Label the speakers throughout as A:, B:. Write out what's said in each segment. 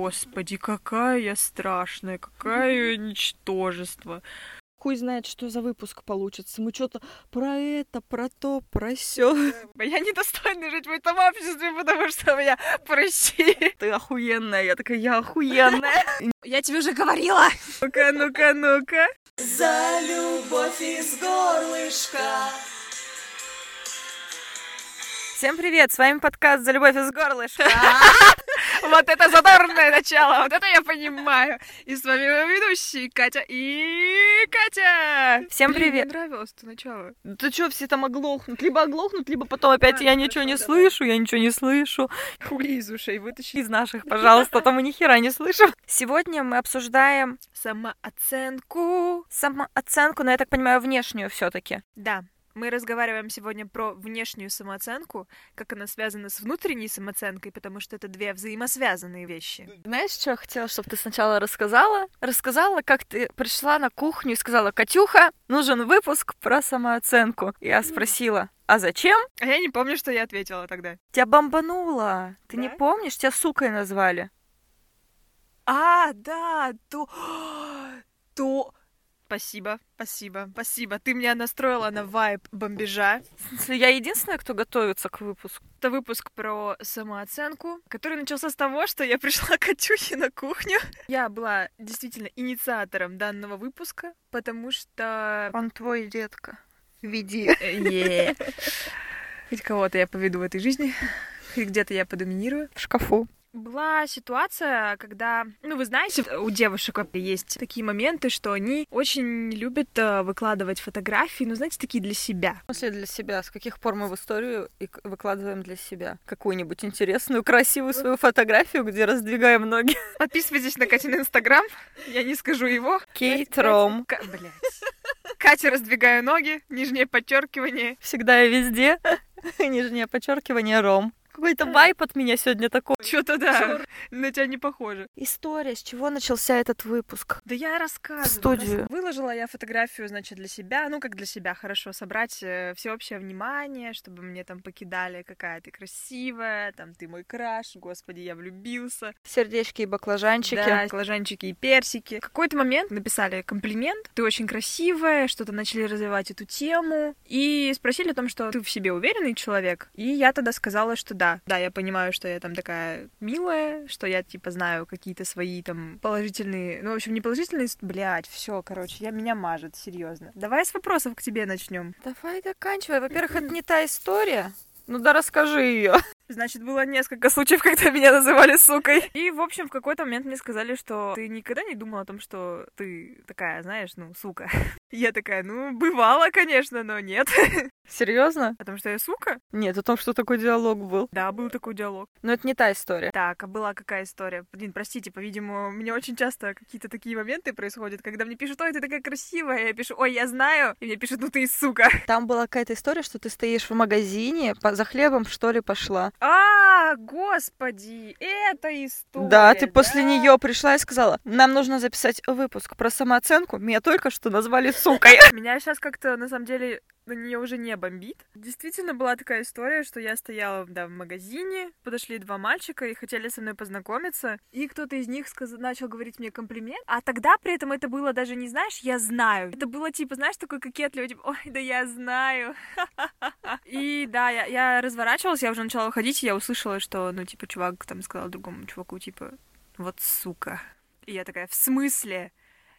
A: Господи, какая я страшная, какое ничтожество.
B: Хуй знает, что за выпуск получится. Мы что-то про это, про то, про все.
A: Я недостойна жить в этом обществе, потому что я проси.
B: Ты охуенная. Я такая, я охуенная.
A: Я тебе уже говорила.
B: Ну-ка, ну-ка, ну-ка.
A: За любовь из горлышка.
B: Всем привет, с вами подкаст «За любовь из горлышка».
A: Вот это задорное начало, вот это я понимаю. И с вами ведущие Катя и Катя.
B: Всем привет.
A: Мне нравилось это начало.
B: Ты что, все там оглохнут? Либо оглохнут, либо потом опять я ничего не слышу, я ничего не слышу.
A: Хули из ушей вытащи.
B: Из наших, пожалуйста, то мы ни хера не слышим. Сегодня мы обсуждаем
A: самооценку.
B: Самооценку, но я так понимаю, внешнюю все таки
A: Да, мы разговариваем сегодня про внешнюю самооценку, как она связана с внутренней самооценкой, потому что это две взаимосвязанные вещи.
B: Знаешь, что я хотела, чтобы ты сначала рассказала? Рассказала, как ты пришла на кухню и сказала, Катюха, нужен выпуск про самооценку. Я спросила, а зачем?
A: А я не помню, что я ответила тогда.
B: Тебя бомбануло. Ты да? не помнишь? Тебя сукой назвали.
A: А, да, то... то... Спасибо, спасибо, спасибо. Ты меня настроила на вайб бомбежа.
B: Я единственная, кто готовится к выпуску.
A: Это выпуск про самооценку, который начался с того, что я пришла к Катюхе на кухню. Я была действительно инициатором данного выпуска, потому что...
B: Он твой, детка. Веди.
A: Е. Хоть кого-то я поведу в этой жизни, хоть где-то я подоминирую.
B: В шкафу.
A: Была ситуация, когда, ну, вы знаете, у девушек есть такие моменты, что они очень любят э, выкладывать фотографии, ну, знаете, такие для себя.
B: В смысле для себя? С каких пор мы в историю и выкладываем для себя? Какую-нибудь интересную, красивую свою фотографию, где раздвигаем ноги?
A: Подписывайтесь на Катин Инстаграм, я не скажу его.
B: Кейт Ром.
A: Блять. Катя, раздвигаю ноги, нижнее подчеркивание.
B: Всегда и везде. Нижнее подчеркивание Ром. Какой-то вайп от меня сегодня такой.
A: Что-то да, на тебя не похоже.
B: История, с чего начался этот выпуск?
A: Да я рассказываю. В
B: студию.
A: Выложила я фотографию, значит, для себя, ну как для себя, хорошо, собрать э, всеобщее внимание, чтобы мне там покидали, какая ты красивая, там ты мой краш, господи, я влюбился.
B: Сердечки и баклажанчики.
A: Да, баклажанчики и персики. В какой-то момент написали комплимент, ты очень красивая, что-то начали развивать эту тему, и спросили о том, что ты в себе уверенный человек, и я тогда сказала, что да, да, я понимаю, что я там такая милая, что я, типа, знаю какие-то свои там положительные, ну, в общем, не положительные, блядь, все, короче, я меня мажет, серьезно. Давай с вопросов к тебе начнем.
B: Давай заканчивай. Во-первых, это не та история. Ну да расскажи ее.
A: Значит, было несколько случаев, когда меня называли сукой. И, в общем, в какой-то момент мне сказали, что ты никогда не думала о том, что ты такая, знаешь, ну, сука. Я такая, ну, бывало, конечно, но нет.
B: Серьезно?
A: Потому что я сука?
B: Нет, о том, что такой диалог был.
A: Да, был такой диалог.
B: Но это не та история.
A: Так, а была какая история? Блин, простите, по-видимому, у меня очень часто какие-то такие моменты происходят, когда мне пишут, ой, ты такая красивая, я пишу, ой, я знаю, и мне пишут, ну ты сука.
B: Там была какая-то история, что ты стоишь в магазине, за хлебом, что ли, пошла.
A: А, господи, это история.
B: Да, ты после нее пришла и сказала, нам нужно записать выпуск про самооценку. Меня только что назвали сукой.
A: Меня сейчас как-то, на самом деле, на нее уже не бомбит. Действительно была такая история, что я стояла да, в магазине, подошли два мальчика и хотели со мной познакомиться, и кто-то из них сказ... начал говорить мне комплимент, а тогда при этом это было даже не знаешь, я знаю. Это было типа, знаешь, такой кокетливый, типа, ой, да я знаю. И да, я, я разворачивалась, я уже начала уходить, и я услышала, что, ну, типа, чувак там сказал другому чуваку, типа, вот сука. И я такая, в смысле?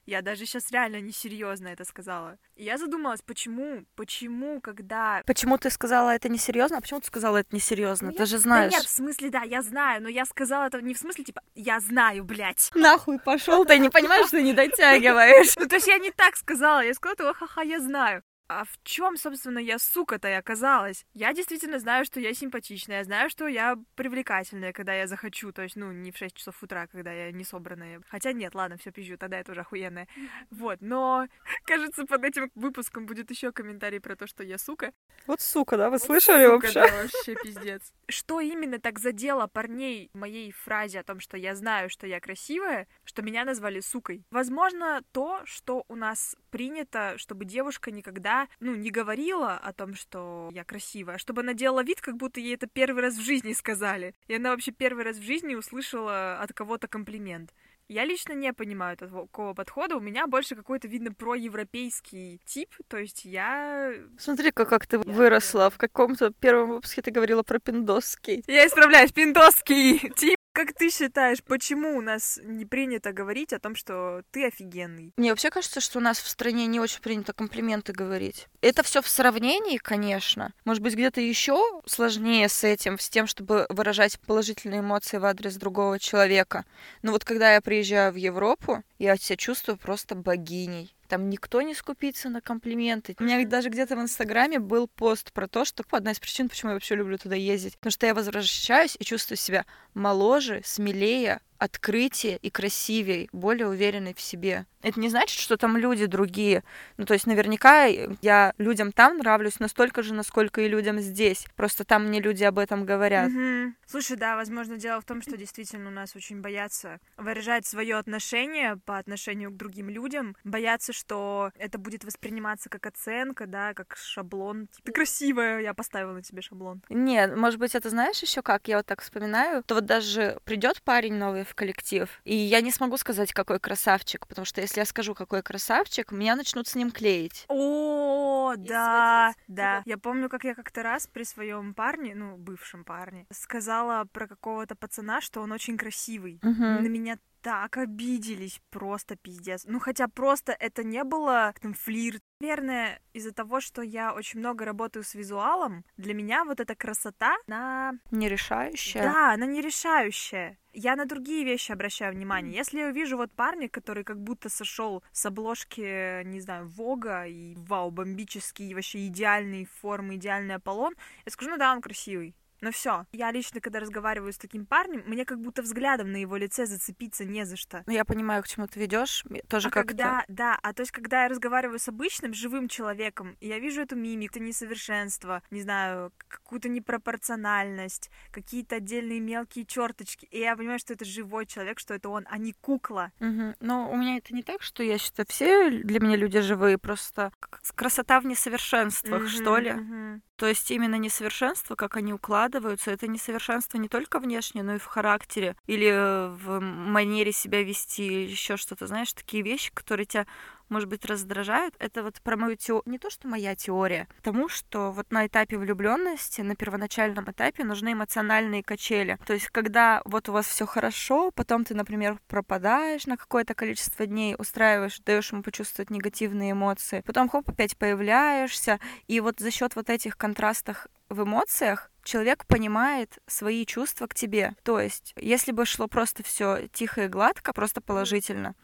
A: Я даже сейчас реально несерьезно это сказала. И я задумалась, почему, почему, когда...
B: Почему ты сказала это несерьезно? А почему ты сказала это несерьезно? Ну, ты я... же знаешь.
A: Да нет, в смысле, да, я знаю, но я сказала это не в смысле, типа, я знаю, блядь.
B: Нахуй пошел, ты не понимаешь, что не дотягиваешь.
A: Ну, то есть я не так сказала, я сказала, ха-ха, я знаю а в чем, собственно, я сука-то и оказалась? Я действительно знаю, что я симпатичная, я знаю, что я привлекательная, когда я захочу, то есть, ну, не в 6 часов утра, когда я не собранная. Хотя нет, ладно, все пизжу, тогда я тоже охуенная. Вот, но, кажется, под этим выпуском будет еще комментарий про то, что я сука.
B: Вот сука, да, вы вот слышали
A: сука,
B: вообще?
A: Да, вообще пиздец. Что именно так задело парней в моей фразе о том, что я знаю, что я красивая, что меня назвали сукой? Возможно, то, что у нас принято, чтобы девушка никогда я, ну, не говорила о том, что я красивая, а чтобы она делала вид, как будто ей это первый раз в жизни сказали. И она вообще первый раз в жизни услышала от кого-то комплимент. Я лично не понимаю такого подхода. У меня больше какой-то, видно, проевропейский тип. То есть я...
B: Смотри-ка, как ты выросла. В каком-то первом выпуске ты говорила про пиндосский.
A: Я исправляюсь, пиндосский тип. Как ты считаешь, почему у нас не принято говорить о том, что ты офигенный?
B: Мне вообще кажется, что у нас в стране не очень принято комплименты говорить. Это все в сравнении, конечно. Может быть, где-то еще сложнее с этим, с тем, чтобы выражать положительные эмоции в адрес другого человека. Но вот когда я приезжаю в Европу, я себя чувствую просто богиней. Там никто не скупится на комплименты. У меня даже где-то в Инстаграме был пост про то, что одна из причин, почему я вообще люблю туда ездить. Потому что я возвращаюсь и чувствую себя моложе, смелее, открытие и красивее, более уверенной в себе. Это не значит, что там люди другие. Ну, то есть наверняка я людям там нравлюсь настолько же, насколько и людям здесь. Просто там мне люди об этом говорят.
A: Угу. Слушай, да, возможно, дело в том, что действительно у нас очень боятся выражать свое отношение по отношению к другим людям, боятся, что это будет восприниматься как оценка, да, как шаблон. Типа, ты красивая, я поставила на тебе шаблон.
B: Нет, может быть, это знаешь еще как? Я вот так вспоминаю, то вот даже придет парень новый в коллектив. И я не смогу сказать, какой красавчик, потому что если я скажу, какой красавчик, меня начнут с ним клеить.
A: О, да, да. Я помню, как я как-то раз при своем парне, ну, бывшем парне, сказала про какого-то пацана, что он очень красивый.
B: Угу.
A: На меня так обиделись, просто пиздец. Ну, хотя просто это не было там флирт. Наверное, из-за того, что я очень много работаю с визуалом, для меня вот эта красота, она...
B: Нерешающая?
A: Да, она нерешающая. Я на другие вещи обращаю внимание. Если я увижу вот парня, который как будто сошел с обложки, не знаю, Вога, и вау, бомбический, вообще идеальный формы, идеальный Аполлон, я скажу, ну да, он красивый. Но все. Я лично, когда разговариваю с таким парнем, мне как будто взглядом на его лице зацепиться не за что.
B: Ну, я понимаю, к чему ты ведешь. Тоже
A: а
B: как
A: когда, да, а то есть, когда я разговариваю с обычным живым человеком, я вижу эту мимику, это несовершенство, не знаю, какую-то непропорциональность, какие-то отдельные мелкие черточки, и я понимаю, что это живой человек, что это он, а не кукла.
B: Угу. Но у меня это не так, что я считаю, все для меня люди живые, просто красота в несовершенствах, угу, что ли.
A: Угу.
B: То есть именно несовершенство, как они укладываются, это несовершенство не только внешне, но и в характере или в манере себя вести, или еще что-то, знаешь, такие вещи, которые тебя может быть, раздражают, это вот про мою теорию, не то, что моя теория, тому, что вот на этапе влюбленности, на первоначальном этапе нужны эмоциональные качели. То есть, когда вот у вас все хорошо, потом ты, например, пропадаешь на какое-то количество дней, устраиваешь, даешь ему почувствовать негативные эмоции, потом хоп, опять появляешься, и вот за счет вот этих контрастов в эмоциях человек понимает свои чувства к тебе. То есть, если бы шло просто все тихо и гладко, просто положительно,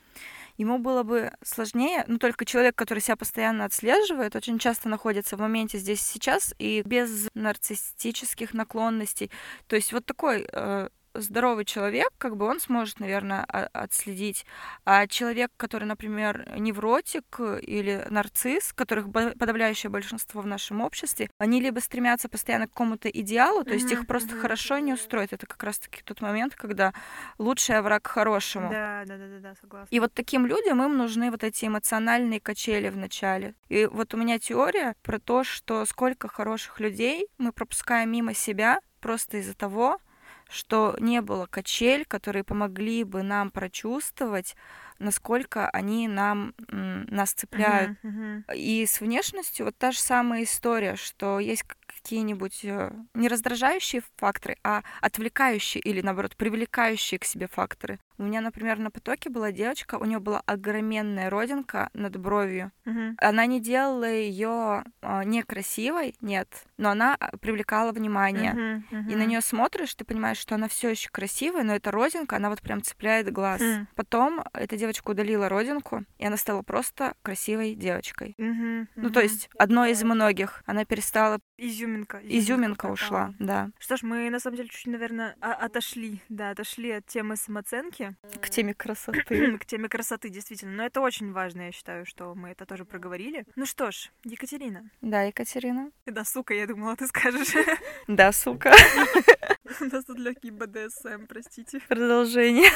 B: ему было бы сложнее, но только человек, который себя постоянно отслеживает, очень часто находится в моменте здесь сейчас и без нарциссических наклонностей. То есть вот такой э, здоровый человек, как бы он сможет, наверное, отследить. А человек, который, например, невротик или нарцисс, которых подавляющее большинство в нашем обществе, они либо стремятся постоянно к какому-то идеалу, то есть их просто хорошо не устроит. Это как раз-таки тот момент, когда лучший враг хорошему.
A: Да, да, да, да, да, согласна.
B: И вот таким людям им нужны вот эти эмоциональные качели в начале. И вот у меня теория про то, что сколько хороших людей мы пропускаем мимо себя просто из-за того, что не было качель, которые помогли бы нам прочувствовать, насколько они нам нас цепляют.
A: Uh-huh, uh-huh.
B: И с внешностью вот та же самая история, что есть какие-нибудь э, не раздражающие факторы, а отвлекающие или, наоборот, привлекающие к себе факторы. У меня, например, на потоке была девочка, у нее была огроменная родинка над бровью.
A: Uh-huh.
B: Она не делала ее э, некрасивой, нет, но она а, привлекала внимание.
A: Uh-huh, uh-huh.
B: И на нее смотришь, ты понимаешь, что она все еще красивая, но эта родинка, она вот прям цепляет глаз.
A: Uh-huh.
B: Потом эта девочка удалила родинку, и она стала просто красивой девочкой.
A: Uh-huh.
B: Ну, то есть одной из многих. Она перестала
A: Изюминка.
B: Изюминка, изюминка ушла, да.
A: Что ж, мы на самом деле чуть, наверное, отошли, да, отошли от темы самооценки.
B: К теме красоты.
A: К теме красоты, действительно. Но это очень важно, я считаю, что мы это тоже проговорили. Ну что ж, Екатерина.
B: Да, Екатерина.
A: Да, сука, я думала, ты скажешь.
B: Да, сука.
A: У нас тут легкий БДСМ, простите.
B: Продолжение.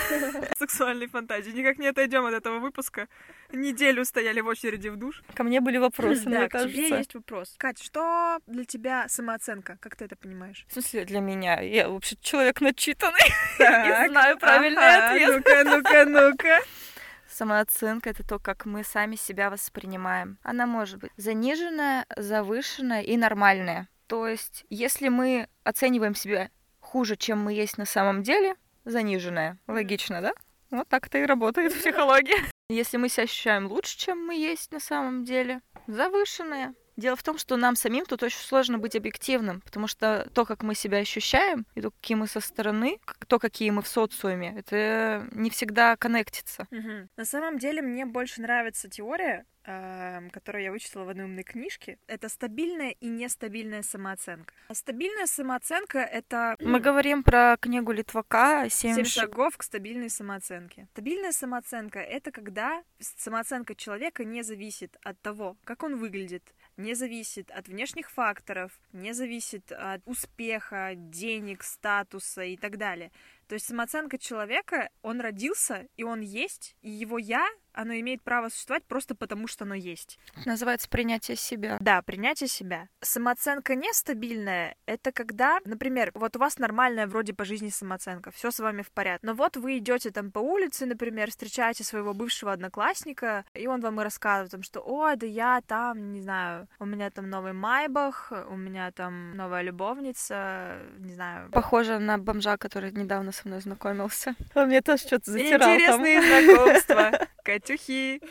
A: Сексуальной фантазии. Никак не отойдем от этого выпуска. Неделю стояли в очереди в душ.
B: Ко мне были вопросы,
A: Да,
B: мне
A: к тебе
B: кажется.
A: есть вопрос. Кать, что для тебя самооценка? Как ты это понимаешь?
B: В смысле, для меня? Я вообще человек начитанный.
A: Так,
B: знаю правильный ответ.
A: Ну-ка, ну-ка, ну-ка.
B: Самооценка — это то, как мы сами себя воспринимаем. Она может быть заниженная, завышенная и нормальная. То есть, если мы оцениваем себя хуже, чем мы есть на самом деле, заниженная. Логично, да? Вот так это и работает в психологии. Если мы себя ощущаем лучше, чем мы есть на самом деле, завышенная. Дело в том, что нам самим тут очень сложно быть объективным, потому что то, как мы себя ощущаем, и то, какие мы со стороны, то, какие мы в социуме, это не всегда коннектится.
A: Мгм. На самом деле мне больше нравится теория, эм, которую я вычитала в одной умной книжке. Это стабильная и нестабильная самооценка. А стабильная самооценка — это
B: Мы говорим про книгу Литвака «Семь,
A: Семь
B: шаг-
A: шагов к стабильной самооценке. Стабильная самооценка — это когда самооценка человека не зависит от того, как он выглядит, не зависит от внешних факторов, не зависит от успеха, денег, статуса и так далее. То есть самооценка человека, он родился, и он есть, и его «я», оно имеет право существовать просто потому, что оно есть.
B: называется «Принятие себя».
A: Да, принятие себя. Самооценка нестабильная — это когда, например, вот у вас нормальная вроде по жизни самооценка, все с вами в порядке. Но вот вы идете там по улице, например, встречаете своего бывшего одноклассника, и он вам и рассказывает, там, что «О, да я там, не знаю, у меня там новый майбах, у меня там новая любовница, не знаю».
B: Похоже на бомжа, который недавно со мной знакомился. Он мне тоже что-то затирал там.
A: Интересные знакомства. Катюхи.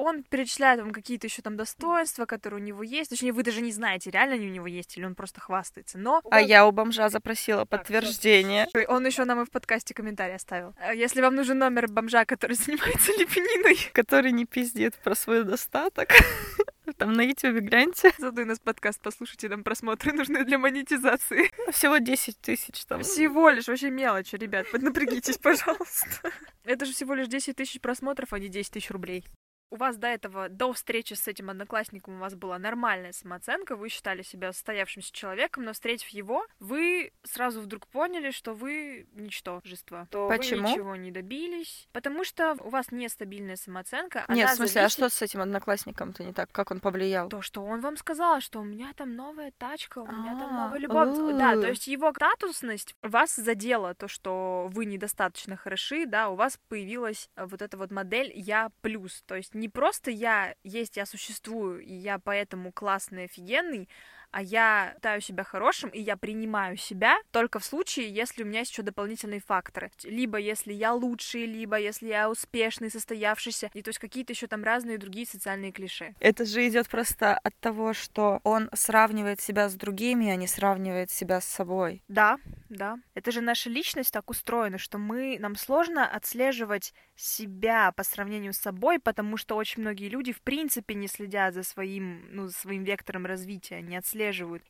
A: Он перечисляет вам какие-то еще там достоинства, которые у него есть. Точнее, вы даже не знаете, реально они у него есть, или он просто хвастается. Но
B: А я у бомжа запросила подтверждение.
A: он еще нам и в подкасте комментарий оставил. А Если вам нужен номер бомжа, который занимается лепниной,
B: который не пиздит про свой достаток. Там на ютубе гляньте.
A: задуй нас подкаст, послушайте, нам просмотры нужны для монетизации.
B: Всего 10 тысяч там.
A: Всего лишь, вообще мелочь, ребят, напрягитесь, пожалуйста. Это же всего лишь 10 тысяч просмотров, а не 10 тысяч рублей. У вас до этого, до встречи с этим одноклассником, у вас была нормальная самооценка, вы считали себя состоявшимся человеком, но встретив его, вы сразу вдруг поняли, что вы ничтожество. То
B: Почему?
A: Вы ничего не добились, потому что у вас нестабильная самооценка.
B: Нет, в смысле, а
A: зависит-
B: что с этим одноклассником-то не так? Как он повлиял?
A: то, что он вам сказал, что у меня там новая тачка, у меня там
B: А,
A: новая любовница. Да, то есть его статусность вас задела, то, что вы недостаточно хороши, да, у вас появилась вот эта вот модель «я плюс». То есть не просто «я есть, я существую, и я поэтому классный, офигенный», а я считаю себя хорошим, и я принимаю себя только в случае, если у меня есть еще дополнительные факторы. Либо если я лучший, либо если я успешный, состоявшийся, и то есть какие-то еще там разные другие социальные клише.
B: Это же идет просто от того, что он сравнивает себя с другими, а не сравнивает себя с собой.
A: Да, да. Это же наша личность так устроена, что мы нам сложно отслеживать себя по сравнению с собой, потому что очень многие люди в принципе не следят за своим, ну, за своим вектором развития, не отслеживают.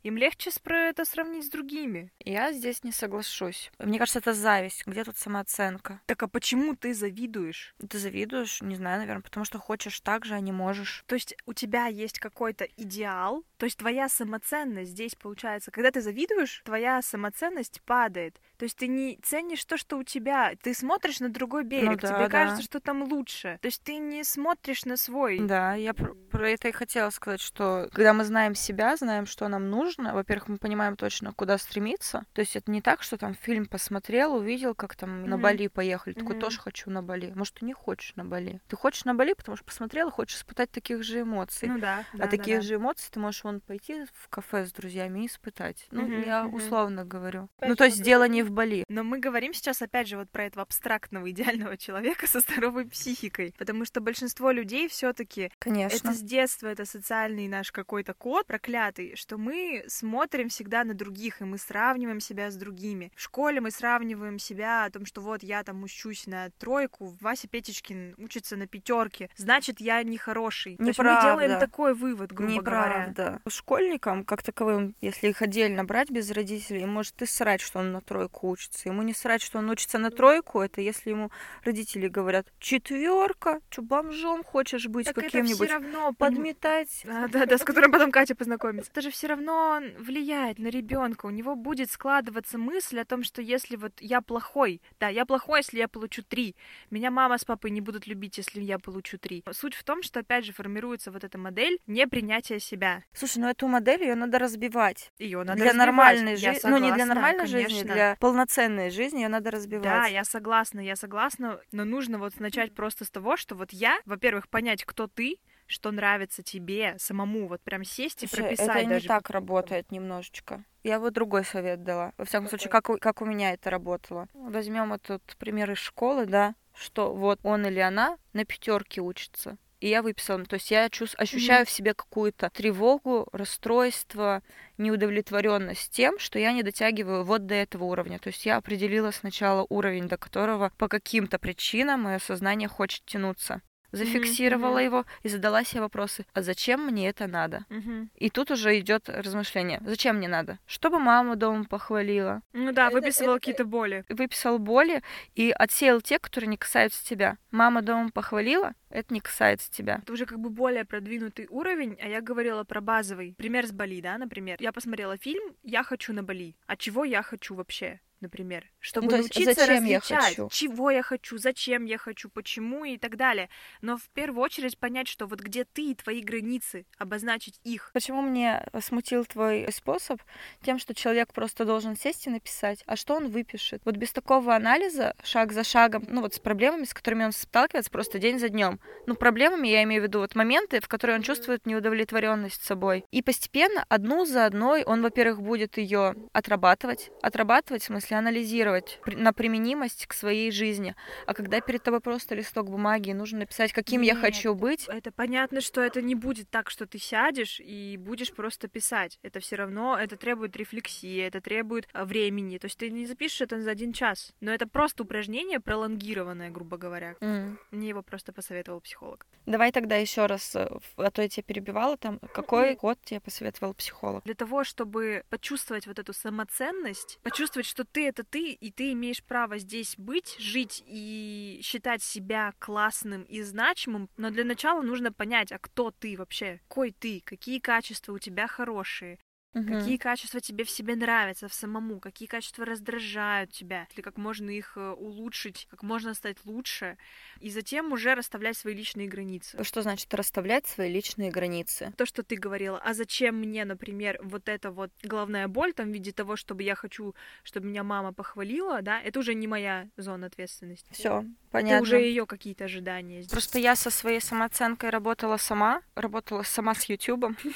A: Им легче это сравнить с другими.
B: Я здесь не соглашусь. Мне кажется, это зависть. Где тут самооценка?
A: Так а почему ты завидуешь?
B: Ты завидуешь? Не знаю, наверное, потому что хочешь так же, а не можешь.
A: То есть у тебя есть какой-то идеал, то есть твоя самоценность здесь получается, когда ты завидуешь, твоя самоценность падает. То есть ты не ценишь то, что у тебя, ты смотришь на другой берег,
B: да,
A: тебе
B: да.
A: кажется, что там лучше. То есть ты не смотришь на свой.
B: Да, я про, про это и хотела сказать, что когда мы знаем себя, знаем, что нам нужно, во-первых, мы понимаем точно, куда стремиться. То есть это не так, что там фильм посмотрел, увидел, как там на
A: Мгм.
B: Бали поехали, такой
A: Мгм.
B: тоже хочу на Бали. Может, ты не хочешь на Бали? Ты хочешь на Бали, потому что посмотрел хочешь испытать таких же эмоций.
A: Ну да.
B: а такие же эмоции ты можешь вон пойти в кафе с друзьями и испытать. Ну,
A: Мгм,
B: я условно говорю.
A: Опять
B: ну, то есть дело не в Бали.
A: Но мы говорим сейчас опять же вот про этого абстрактного идеального человека со здоровой психикой, потому что большинство людей все-таки
B: Конечно.
A: это с детства, это социальный наш какой-то код проклятый, что мы смотрим всегда на других, и мы сравниваем себя с другими. В школе мы сравниваем себя о том, что вот я там учусь на тройку, Вася Петечкин учится на пятерке, значит, я нехороший. То есть мы делаем такой вывод, грубо говоря.
B: Неправда. Школьникам, как таковым, если их отдельно брать без родителей, может и срать, что он на тройку учится. Ему не срать, что он учится на тройку, это если ему родители говорят, четверка, что бомжом хочешь быть каким-нибудь,
A: равно
B: подметать.
A: А, да, да, с которым потом Катя познакомится. Это же все равно влияет на ребенка. У него будет складываться мысль о том, что если вот я плохой, да, я плохой, если я получу три. Меня мама с папой не будут любить, если я получу три. Суть в том, что опять же формируется вот эта модель непринятия себя.
B: Слушай, ну эту модель ее надо разбивать.
A: Ее надо
B: для
A: разбивать.
B: нормальной жизни, ну не для нормальной жизни,
A: конечно.
B: для полноценной жизни ее надо разбивать.
A: Да, я согласна, я согласна, но нужно вот начать просто с того, что вот я, во-первых, понять, кто ты, что нравится тебе самому, вот прям сесть и
B: Слушай,
A: прописать
B: это не
A: даже.
B: так работает немножечко. Я вот другой совет дала. Во всяком случае, как у, как у меня это работало. Возьмем этот пример из школы, да, что вот он или она на пятерке учится. И я выписала, то есть я чувс- ощущаю в себе какую-то тревогу, расстройство, неудовлетворенность тем, что я не дотягиваю вот до этого уровня. То есть я определила сначала уровень, до которого по каким-то причинам мое сознание хочет тянуться. Зафиксировала
A: мгм.
B: его и задала себе вопросы, а зачем мне это надо?
A: Мгм.
B: И тут уже идет размышление. Зачем мне надо? Чтобы мама дома похвалила.
A: Ну да,
B: это-
A: какие-то боли.
B: Выписал боли и отсеял те, которые не касаются тебя. Мама дома похвалила, это не касается тебя.
A: Это уже как бы более продвинутый уровень, а я говорила про базовый. Пример с Бали, да, например. Я посмотрела фильм «Я хочу на Бали». А чего я хочу вообще? Например, чтобы
B: Ну, то есть
A: научиться
B: зачем я
A: различать,
B: хочу?
A: чего я хочу, зачем я хочу, почему и так далее. Но в первую очередь понять, что вот где ты и твои границы, обозначить их.
B: Почему мне смутил твой способ? Тем, что человек просто должен сесть и написать, а что он выпишет. Вот без такого анализа, шаг за шагом, ну вот с проблемами, с которыми он сталкивается просто день за днем. Ну, проблемами я имею в виду вот моменты, в которые он чувствует неудовлетворенность собой. И постепенно, одну за одной, он, во-первых, будет ее отрабатывать. Отрабатывать, в смысле, анализировать при- на применимость к своей жизни. А когда перед тобой просто листок бумаги, нужно написать, каким я
A: Нет.
B: хочу быть,
A: Это понятно, что это не будет так, что ты сядешь и будешь просто писать. Это все равно, это требует рефлексии, это требует а, времени. То есть ты не запишешь это за один час. Но это просто упражнение пролонгированное, грубо говоря.
B: м,
A: Мне его просто посоветовал психолог.
B: Давай тогда еще раз, э, а то я тебя перебивала там, какой код тебе посоветовал психолог?
A: Для того, чтобы почувствовать вот эту самоценность, почувствовать, что ты это ты, и ты имеешь право здесь быть, жить и считать себя классным и значимым, но для начала нужно понять, а кто ты вообще, какой ты, какие качества у тебя хорошие, Какие качества тебе в себе нравятся в самому, какие качества раздражают тебя, или как можно их э, улучшить, как можно стать лучше, и затем уже расставлять свои личные границы.
B: Что значит расставлять свои личные границы?
A: То, что ты говорила, а зачем мне, например, вот эта вот головная боль там в виде того, чтобы я хочу, чтобы меня мама похвалила, да, это уже не моя зона ответственности.
B: Все, Понятно.
A: уже ее какие-то ожидания. здесь.
B: Просто я со своей самооценкой работала сама, работала сама с Ютубом.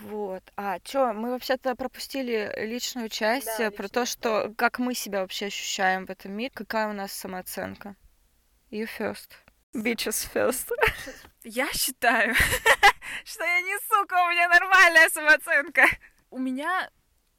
B: Вот. А чё, мы вообще-то пропустили личную часть
A: Да,
B: э, про то, что как мы себя вообще ощущаем в этом мире, какая у нас самооценка. You first. Bitches first.
A: Я считаю, что я не сука, у меня нормальная самооценка. У меня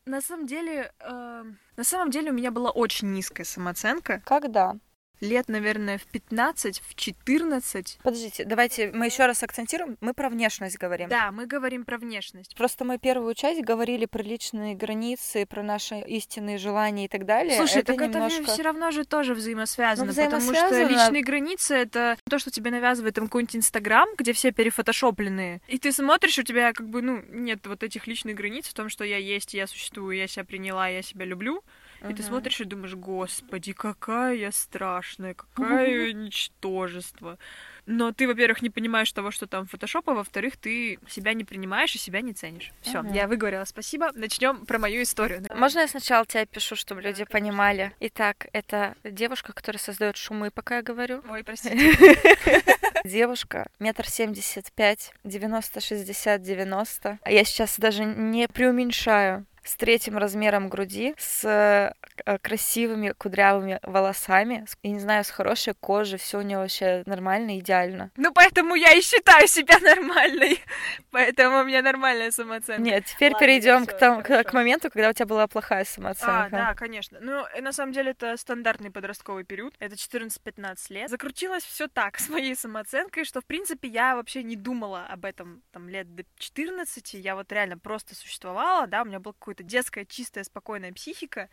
A: на самом деле, э, на самом деле у меня была очень низкая самооценка.
B: Когда?
A: Лет, наверное, в 15, в 14.
B: Подождите, давайте мы еще раз акцентируем. Мы про внешность говорим.
A: Да, мы говорим про внешность.
B: Просто мы первую часть говорили про личные границы, про наши истинные желания и так далее.
A: Слушай,
B: это
A: так
B: немножко...
A: это все равно же тоже взаимосвязано,
B: Ну,
A: потому что
B: взаимосвязано.
A: личные границы это то, что тебе навязывает там какой-нибудь Инстаграм, где все перефотошопленные, и ты смотришь, у тебя как бы ну нет вот этих личных границ в том, что я есть, я существую, я себя приняла, я себя люблю, и ты смотришь и думаешь, господи, какая я страшная, какое ничтожество. Но ты, во-первых, не понимаешь того, что там фотошоп, а во-вторых, ты себя не принимаешь и себя не ценишь. Все,
B: Мгм.
A: я выговорила, спасибо. Начнем про мою историю.
B: Можно я сначала тебя пишу, чтобы люди понимали? Итак, это девушка, которая создает шумы, пока я говорю.
A: Ой, простите.
B: Девушка, метр семьдесят пять, девяносто, шестьдесят, девяносто. А я сейчас даже не преуменьшаю. С третьим размером груди, с э, красивыми кудрявыми волосами, с- я не знаю, с хорошей кожей, все у нее вообще нормально, идеально.
A: Ну, поэтому я и считаю себя нормальной. Поэтому у меня нормальная самооценка.
B: Нет, теперь
A: Ладно,
B: перейдем к, тому- к- к моменту, когда у тебя была плохая самооценка.
A: А, да, конечно. Ну, э, на самом деле, это стандартный подростковый период. Это 14-15 лет. Закрутилось все так с моей самооценкой, что, в принципе, я вообще не думала об этом там лет до 14. Я вот реально просто существовала, да, у меня была какая-то детская, чистая, спокойная психика.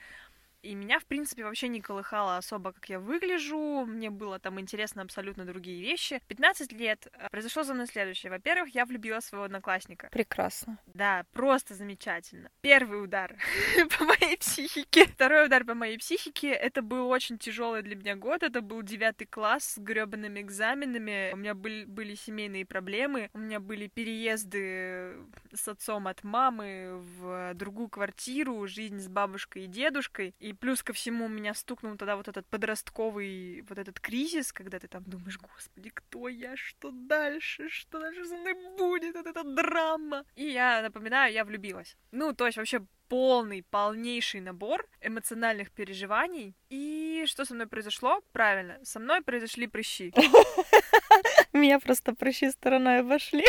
A: И меня, в принципе, вообще не колыхало особо, как я выгляжу. Мне было там интересно абсолютно другие вещи. 15 лет э, произошло за мной следующее. Во-первых, я влюбила своего одноклассника.
B: Прекрасно.
A: Да, просто замечательно. Первый удар по моей психике. Второй удар по моей психике. Это был очень тяжелый для меня год. Это был девятый класс с гребаными экзаменами. У меня были, были семейные проблемы. У меня были переезды с отцом от мамы в другую квартиру, жизнь с бабушкой и дедушкой. И плюс ко всему меня стукнул тогда вот этот подростковый вот этот кризис, когда ты там думаешь, господи, кто я, что дальше, что дальше со мной будет, вот эта драма. И я напоминаю, я влюбилась. Ну, то есть вообще полный, полнейший набор эмоциональных переживаний. И что со мной произошло? Правильно, со мной произошли прыщи.
B: Меня просто прыщи стороной обошли.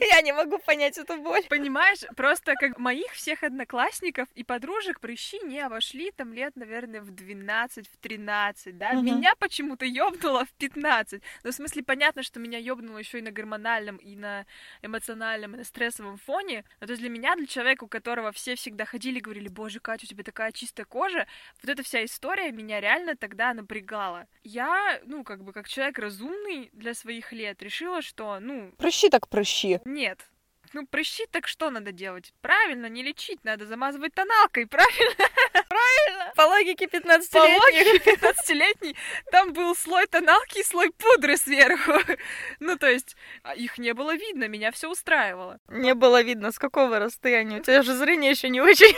B: Я не могу понять эту боль.
A: Понимаешь, просто как моих всех одноклассников и подружек прыщи не обошли там лет, наверное, в 12, в 13, да? Меня почему-то ёбнуло в 15. Ну, в смысле, понятно, что меня ёбнуло еще и на гормональном, и на эмоциональном, и на стрессовом фоне. Но то есть для меня, для человека, у которого все всегда ходили и говорили, боже, Катя, у тебя такая чистая кожа, вот эта вся история меня реально тогда напрягала. Я, ну, как бы, как человек разумный для своих лет, решила, что, ну...
B: Прыщи так прыщи.
A: Нет. Ну, прыщи, так что надо делать? Правильно, не лечить, надо замазывать тоналкой, правильно? правильно?
B: По логике 15-летних.
A: По логике 15-летней там был слой тоналки и слой пудры сверху. Ну, то есть, а, их не было видно, меня все устраивало.
B: Не было видно, с какого расстояния. У тебя же зрение еще не очень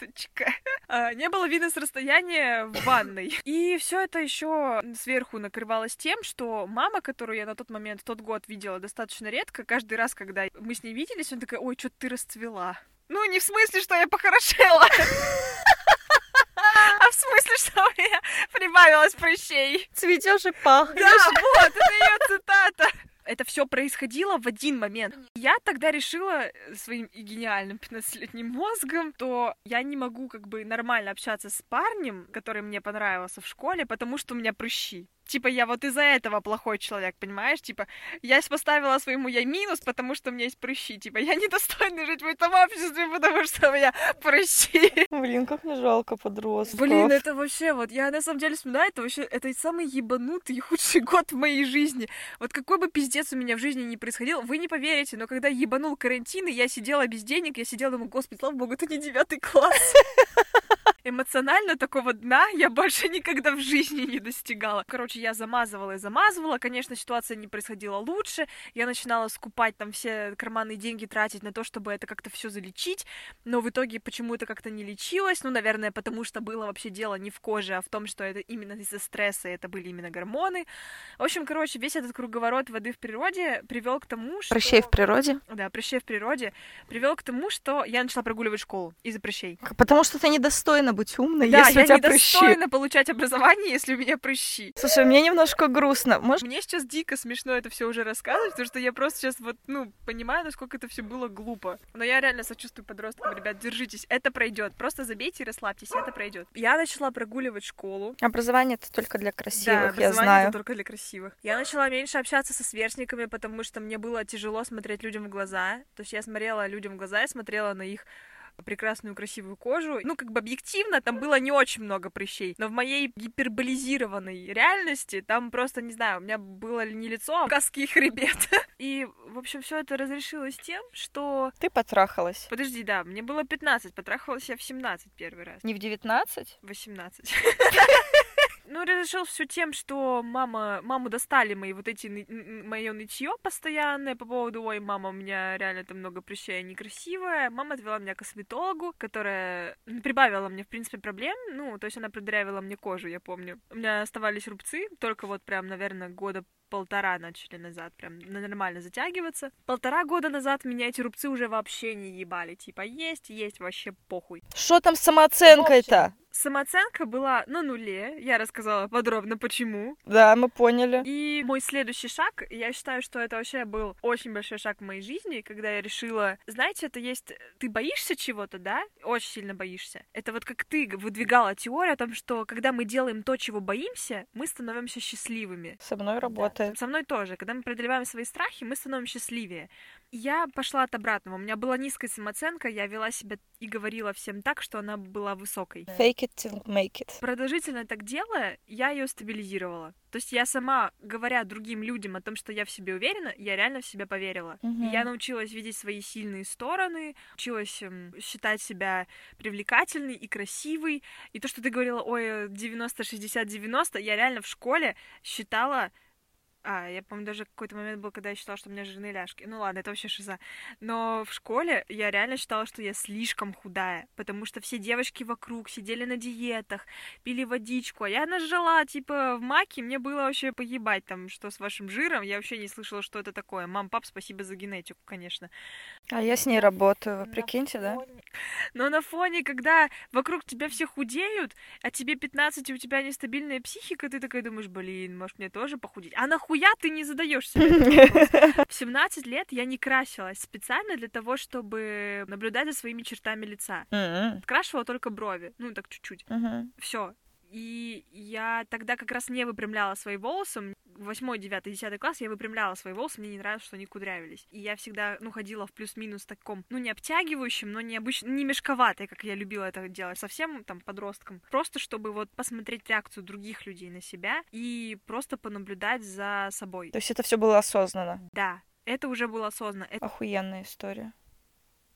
A: сучка. А, не было видно с расстояния в ванной. И все это еще сверху накрывалось тем, что мама, которую я на тот момент, тот год видела достаточно редко, каждый раз, когда мы с ней виделись, она такая, ой, что ты расцвела. Ну, не в смысле, что я похорошела. А в смысле, что у меня прибавилось прыщей?
B: Цветешь и пахнешь.
A: Да, вот, это ее цитата это все происходило в один момент. Я тогда решила э, своим гениальным 15-летним мозгом, то я не могу как бы нормально общаться с парнем, который мне понравился в школе, потому что у меня прыщи типа, я вот из-за этого плохой человек, понимаешь? Типа, я поставила своему я минус, потому что у меня есть прыщи. Типа, я недостойна жить в этом обществе, потому что у меня прыщи.
B: Блин, как мне жалко подростков.
A: Блин, это вообще, вот, я на самом деле вспоминаю, это вообще, это самый ебанутый и худший год в моей жизни. Вот какой бы пиздец у меня в жизни не происходил, вы не поверите, но когда ебанул карантин, и я сидела без денег, я сидела, думаю, господи, слава богу, это не девятый класс эмоционально такого дна я больше никогда в жизни не достигала. Короче, я замазывала и замазывала. Конечно, ситуация не происходила лучше. Я начинала скупать там все карманные деньги, тратить на то, чтобы это как-то все залечить. Но в итоге почему это как-то не лечилось? Ну, наверное, потому что было вообще дело не в коже, а в том, что это именно из-за стресса, это были именно гормоны. В общем, короче, весь этот круговорот воды в природе привел к тому, что...
B: Прыщей в природе?
A: Да, прыщей в природе. Привел к тому, что я начала прогуливать школу из-за прыщей.
B: Потому что ты недостойна недостойна быть умной,
A: да,
B: если
A: я
B: у тебя
A: недостойна
B: прыщи.
A: получать образование, если у меня прыщи.
B: Слушай, мне немножко грустно. Может...
A: Мне сейчас дико смешно это все уже рассказывать, потому что я просто сейчас вот, ну, понимаю, насколько это все было глупо. Но я реально сочувствую подросткам, ребят, держитесь, это пройдет. Просто забейте и расслабьтесь, это пройдет. Я начала прогуливать школу.
B: Образование это только для красивых,
A: да,
B: я знаю.
A: это только для красивых. Я начала меньше общаться со сверстниками, потому что мне было тяжело смотреть людям в глаза. То есть я смотрела людям в глаза, я смотрела на их прекрасную красивую кожу. Ну, как бы объективно, там было не очень много прыщей. Но в моей гиперболизированной реальности там просто, не знаю, у меня было не лицо, а каски хребет. И, в общем, все это разрешилось тем, что...
B: Ты потрахалась.
A: Подожди, да, мне было 15, потрахалась я в 17 первый раз.
B: Не в 19?
A: 18. Ну, разрешил все тем, что мама, маму достали мои вот эти, мое нытье постоянное по поводу, ой, мама, у меня реально там много прыщей, некрасивая. Мама отвела меня к косметологу, которая прибавила мне, в принципе, проблем. Ну, то есть она продырявила мне кожу, я помню. У меня оставались рубцы, только вот прям, наверное, года полтора начали назад прям нормально затягиваться. Полтора года назад меня эти рубцы уже вообще не ебали. Типа, есть, есть, вообще похуй.
B: Что там с самооценкой-то?
A: Самооценка была на нуле. Я рассказала подробно, почему.
B: Да, мы поняли.
A: И мой следующий шаг, я считаю, что это вообще был очень большой шаг в моей жизни, когда я решила, знаете, это есть... Ты боишься чего-то, да? Очень сильно боишься. Это вот как ты выдвигала теорию о том, что когда мы делаем то, чего боимся, мы становимся счастливыми.
B: Со мной работает.
A: Да, со мной тоже. Когда мы преодолеваем свои страхи, мы становимся счастливее. Я пошла от обратного. У меня была низкая самооценка, я вела себя и говорила всем так, что она была высокой.
B: Fake fake it till make it.
A: Продолжительно так делая, я ее стабилизировала. То есть я сама, говоря другим людям о том, что я в себе уверена, я реально в себя поверила.
B: Мгм.
A: И я научилась видеть свои сильные стороны, училась эм, считать себя привлекательной и красивой. И то, что ты говорила, ой, 90-60-90, я реально в школе считала... А, я помню, даже какой-то момент был, когда я считала, что у меня жирные ляжки. Ну ладно, это вообще шиза. Но в школе я реально считала, что я слишком худая, потому что все девочки вокруг сидели на диетах, пили водичку, а я нажала, типа, в маке, мне было вообще поебать там, что с вашим жиром, я вообще не слышала, что это такое. Мам, пап, спасибо за генетику, конечно.
B: А я с ней работаю,
A: На
B: прикиньте, да?
A: фоне- Но на фоне, когда вокруг тебя все худеют, а тебе 15, и у тебя нестабильная психика, ты такая думаешь, блин, может мне тоже похудеть? А нахуя ты не задаешь себе этот вопрос? В 17 лет я не красилась специально для того, чтобы наблюдать за своими чертами лица.
B: М,
A: Крашивала только брови, ну так чуть-чуть. Все. И я тогда как раз не выпрямляла свои волосы. Восьмой, девятый, десятый класс я выпрямляла свои волосы, мне не нравилось, что они кудрявились. И я всегда, ну, ходила в плюс-минус таком, ну, не обтягивающем, но не обычно, не мешковатой, как я любила это делать, совсем там подростком. Просто чтобы вот посмотреть реакцию других людей на себя и просто понаблюдать за собой.
B: То есть это все было осознанно.
A: Да, это уже было осознанно. Это
B: Охуенная история.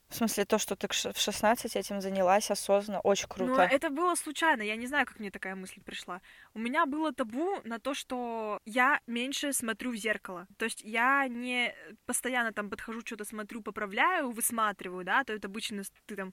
B: В смысле, то, что ты в 16 этим занялась осознанно, очень
A: Но
B: круто.
A: это было случайно, я не знаю, как мне такая мысль пришла. У меня было табу на то, что я меньше смотрю в зеркало. То есть я не постоянно там подхожу, что-то смотрю, поправляю, высматриваю, да, то это обычно ты там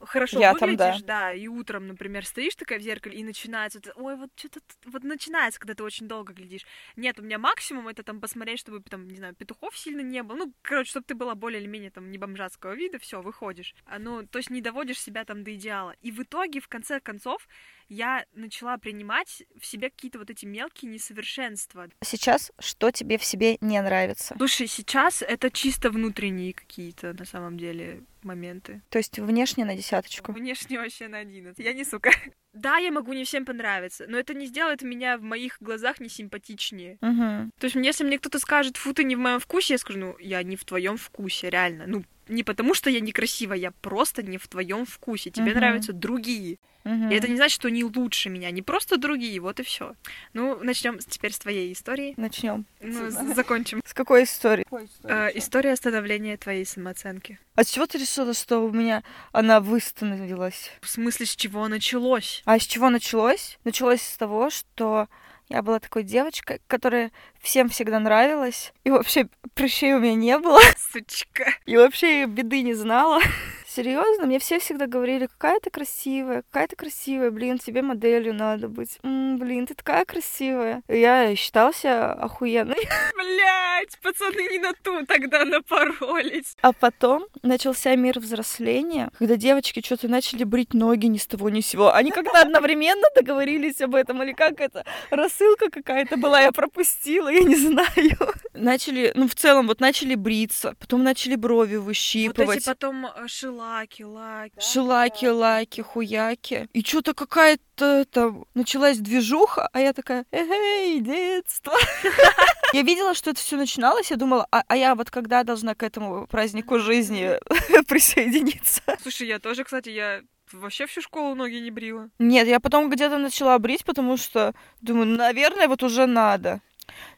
A: хорошо
B: Я там,
A: выглядишь, да. и утром, например, стоишь такая в зеркале, и начинается, ой, вот что-то, вот начинается, когда ты очень долго глядишь. Нет, у меня максимум это там посмотреть, чтобы там, не знаю, петухов сильно не было, ну, короче, чтобы ты была более или менее там не бомжатского вида, все, выходишь. А, ну, то есть не доводишь себя там до идеала. И в итоге, в конце концов, я начала принимать в себе какие-то вот эти мелкие несовершенства.
B: Сейчас что тебе в себе не нравится?
A: Слушай, сейчас это чисто внутренние какие-то, на самом деле, моменты.
B: То есть внешне на десяточку.
A: Внешне вообще на 11. Я не сука. Да, я могу не всем понравиться, но это не сделает меня в моих глазах не симпатичнее.
B: Мгм.
A: То есть, если мне кто-то скажет, фу, ты не в моем вкусе, я скажу, ну, я не в твоем вкусе, реально. Ну, не потому что я некрасивая, я просто не в твоем вкусе. Тебе
B: Мгм.
A: нравятся другие.
B: Мгм.
A: И это не значит, что они лучше меня, они просто другие, вот и все. Ну, начнем теперь с твоей истории.
B: Начнем.
A: Ну, закончим.
B: С какой истории?
A: Э, история становления твоей самооценки.
B: А с чего ты решила, что у меня она восстановилась?
A: В смысле, с чего началось?
B: А с чего началось? Началось с того, что я была такой девочкой, которая всем всегда нравилась. И вообще прыщей у меня не было.
A: Сучка.
B: И вообще беды не знала. Серьезно, мне все всегда говорили, какая ты красивая, какая ты красивая, блин, тебе моделью надо быть. М, блин, ты такая красивая. Я считался охуенной.
A: Блять, пацаны не на ту тогда напоролись.
B: А потом начался мир взросления, когда девочки что-то начали брить ноги ни с того ни с сего. Они как-то одновременно договорились об этом, или как это? Рассылка какая-то была, я пропустила, я не знаю. Начали, ну в целом, вот начали бриться, потом начали брови
A: Вот
B: выщипывать.
A: эти потом э, шилаки, лаки.
B: Шилаки, лайки, хуяки. И что-то какая-то там началась движуха, а я такая, эй, детство. Я видела, что это все начиналось, я думала, а, а я вот когда должна к этому празднику жизни присоединиться?
A: Слушай, я тоже, кстати, я вообще всю школу ноги не брила.
B: Нет, я потом где-то начала брить, потому что думаю, «Ну, наверное, вот уже надо.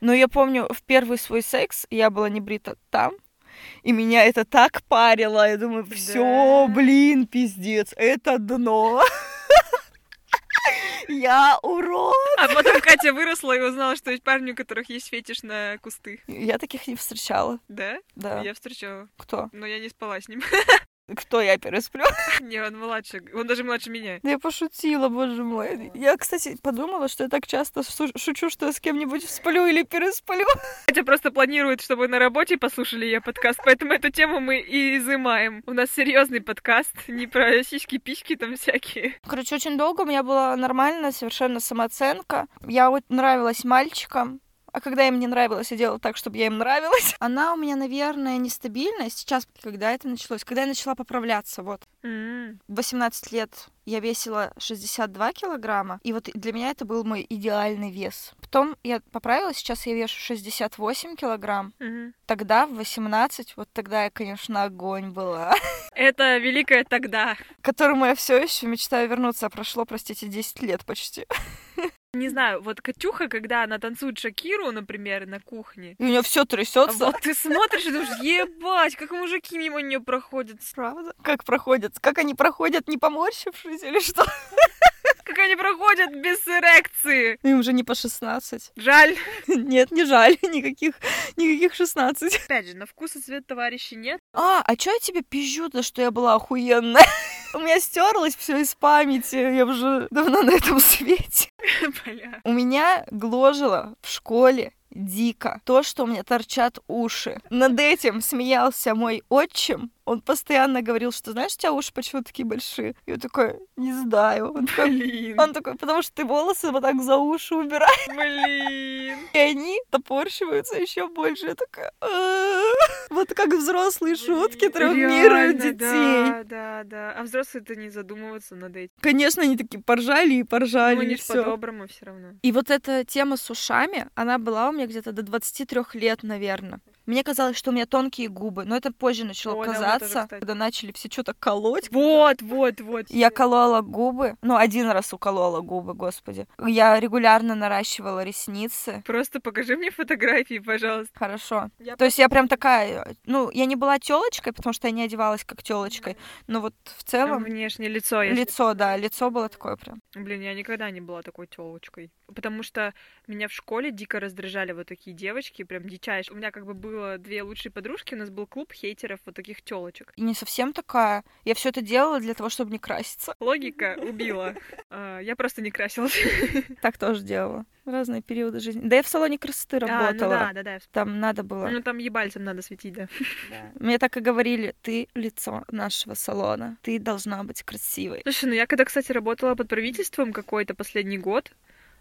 B: Но я помню, в первый свой секс я была не брита там, и меня это так парило. Я думаю, все,
A: Да.
B: блин, пиздец, это дно. Я урод.
A: А потом Катя выросла и узнала, что есть парни, у которых есть фетиш на кусты.
B: Я таких не встречала.
A: Да?
B: Да.
A: Я встречала.
B: Кто?
A: Но я не спала с ним.
B: Кто я пересплю?
A: Не, он младше. Он даже младше меня.
B: Да я пошутила, боже мой. Я, кстати, подумала, что я так часто шу- шучу, что я с кем-нибудь сплю или пересплю.
A: Катя просто планирует, чтобы на работе послушали ее подкаст, поэтому эту тему мы и изымаем. У нас серьезный подкаст, не про сиськи-письки там всякие.
B: Короче, очень долго у меня была нормальная совершенно самооценка. Я вот нравилась мальчикам, а когда им не нравилось, я делала так, чтобы я им нравилась. Она у меня, наверное, нестабильная сейчас, когда это началось, когда я начала поправляться, вот. В 18 лет я весила 62 килограмма, и вот для меня это был мой идеальный вес. Потом я поправилась, сейчас я вешу 68 килограмм.
A: Мгм.
B: Тогда, в 18, вот тогда я, конечно, огонь была,
A: Это великое тогда.
B: к которому я все еще мечтаю вернуться. А Прошло, простите, 10 лет почти.
A: Не знаю, вот Катюха, когда она танцует Шакиру, например, на кухне,
B: у нее все
A: а
B: трясется.
A: вот ты смотришь и думаешь, ебать, как мужики мимо нее проходят.
B: Правда? Как проходят? Как они проходят, не поморщившись или что?
A: Как они проходят без эрекции.
B: Им уже не по 16.
A: Жаль.
B: Нет, не жаль, никаких, никаких 16.
A: Опять же, на вкус и цвет товарищей нет.
B: А, а чё я тебе пизжу-то, что я была охуенная? У меня стерлось все из памяти, я уже давно на этом свете.
A: Бля.
B: У меня гложило в школе дико то, что у меня торчат уши. Над этим смеялся мой отчим. Он постоянно говорил, что знаешь, у тебя уши почему такие большие? Я такой, не знаю. Он такой,
A: Блин.
B: он такой, потому что ты волосы вот так за уши убираешь,
A: Блин.
B: и они топорщиваются еще больше. Я такая, вот как взрослые шутки травмируют детей.
A: Да, да, да. А взрослые-то не задумываться над этим.
B: Конечно, они такие поржали и поржали,
A: Ну,
B: и все.
A: по-доброму все равно.
B: И вот эта тема с ушами, она была у меня где-то до 23 лет, наверное. Мне казалось, что у меня тонкие губы, но это позже начало
A: да, меня
B: казаться,
A: тоже, кстати.
B: когда начали все что-то колоть.
A: Вот, вот, вот.
B: Я колола губы, ну, один раз уколола губы, господи. Я регулярно наращивала ресницы.
A: Просто покажи мне фотографии, пожалуйста.
B: Хорошо.
A: Я
B: То есть я прям такая, ну, я не была телочкой, потому что я не одевалась как телочкой, но вот в целом
A: Внешнее лицо. если-
B: лицо, да, лицо было такое прям.
A: Блин, я никогда не была такой телочкой. Потому что меня в школе дико раздражали вот такие девочки, прям дичайшие. У меня как бы было две лучшие подружки, у нас был клуб хейтеров вот таких телочек.
B: И не совсем такая. Я все это делала для того, чтобы не краситься.
A: Логика убила. А, Я просто не красилась.
B: Так тоже делала. Разные периоды жизни. Да я в салоне красоты
A: А, ну
B: работала.
A: да, да, да.
B: Там надо было.
A: Ну там ебальцем надо светить, да.
B: Мне так и говорили, ты лицо нашего салона, ты должна быть красивой.
A: Слушай, ну я когда, кстати, работала под правительством какой-то последний год,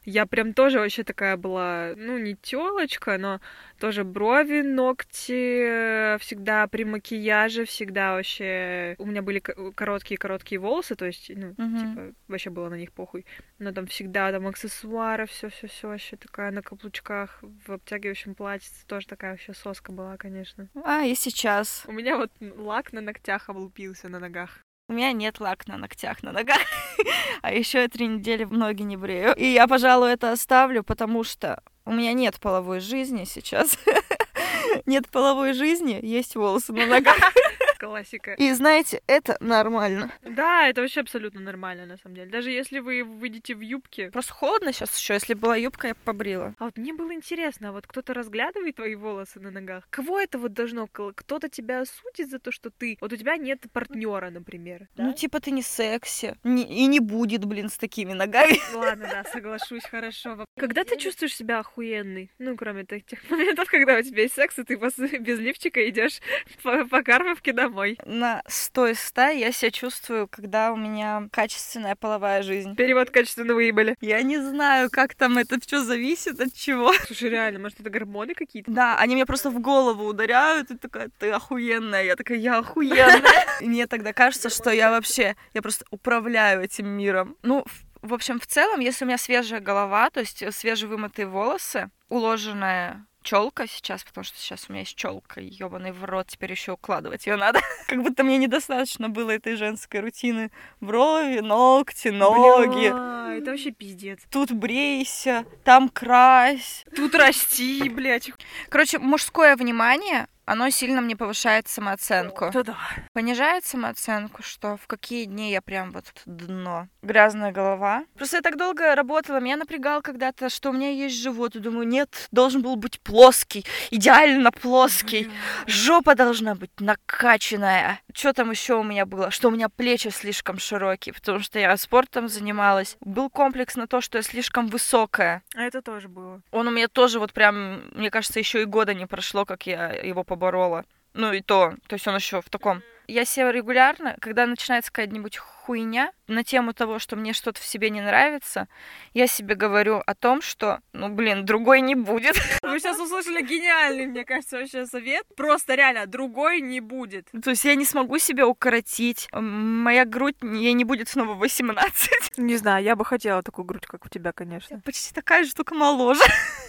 A: я прям тоже вообще такая была, ну, не телочка, но тоже брови, ногти, всегда при макияже, всегда вообще... У меня были короткие-короткие волосы, то есть, ну,
B: Мгм.
A: типа, вообще было на них похуй. Но там всегда там аксессуары, все все все вообще такая на каблучках, в обтягивающем платье, тоже такая вообще соска была, конечно.
B: А, и сейчас.
A: У меня вот лак на ногтях облупился на ногах.
B: У меня нет лак на ногтях, на ногах. А еще я три недели ноги не брею. И я, пожалуй, это оставлю, потому что у меня нет половой жизни сейчас. Нет половой жизни, есть волосы на ногах.
A: Классика.
B: И знаете, это нормально.
A: Да, это вообще абсолютно нормально, на самом деле. Даже если вы выйдете в юбке.
B: Просто холодно сейчас еще. Если была юбка, я побрила.
A: А вот мне было интересно, а вот кто-то разглядывает твои волосы на ногах? Кого это вот должно? Кто-то тебя осудит за то, что ты... Вот у тебя нет партнера, например.
B: Ну, типа, ты не секси. Не- и не будет, блин, с такими ногами.
A: Ладно, да, соглашусь, хорошо. Когда ты чувствуешь себя охуенный? Ну, кроме тех моментов, когда у тебя есть секс, и ты без лифчика идешь по, по Карповке домой.
B: На 100 из 100 я себя чувствую, когда у меня качественная половая жизнь.
A: Перевод качественно выебали.
B: Я не знаю, как там это все зависит от чего.
A: Слушай, реально, может, это гормоны какие-то?
B: Да, они мне просто в голову ударяют, и такая, ты охуенная. Я такая, я охуенная. Мне тогда кажется, что я вообще, я просто управляю этим миром. Ну, в- в общем, в целом, если у меня свежая голова, то есть свежевымытые волосы, уложенная челка сейчас, потому что сейчас у меня есть челка, ебаный в рот, теперь еще укладывать ее надо. Как будто мне недостаточно было этой женской рутины. Брови, ногти, ноги.
A: Бля, это вообще пиздец.
B: Тут брейся, там крась.
A: Тут расти, блядь.
B: Короче, мужское внимание, оно сильно мне повышает самооценку.
A: Да да.
B: Понижает самооценку, что в какие дни я прям вот дно. Грязная голова. Просто я так долго работала, меня напрягал когда-то, что у меня есть живот. И думаю, нет, должен был быть плоский, идеально плоский. Жопа должна быть накачанная. Что там еще у меня было? Что у меня плечи слишком широкие, потому что я спортом занималась. Был комплекс на то, что я слишком высокая.
A: А это тоже было.
B: Он у меня тоже вот прям, мне кажется, еще и года не прошло, как я его поборола. Ну и то, то есть он еще в таком Я себе регулярно, когда начинается какая-нибудь хуйня на тему того, что мне что-то в себе не нравится, я себе говорю о том, что, ну, блин, другой не будет.
A: Вы сейчас услышали гениальный, мне кажется, вообще совет. Просто реально, другой не будет.
B: То есть я не смогу себя укоротить. Моя грудь, ей не будет снова 18.
A: Не знаю, я бы хотела такую грудь, как у тебя, конечно.
B: Я почти такая же, только моложе.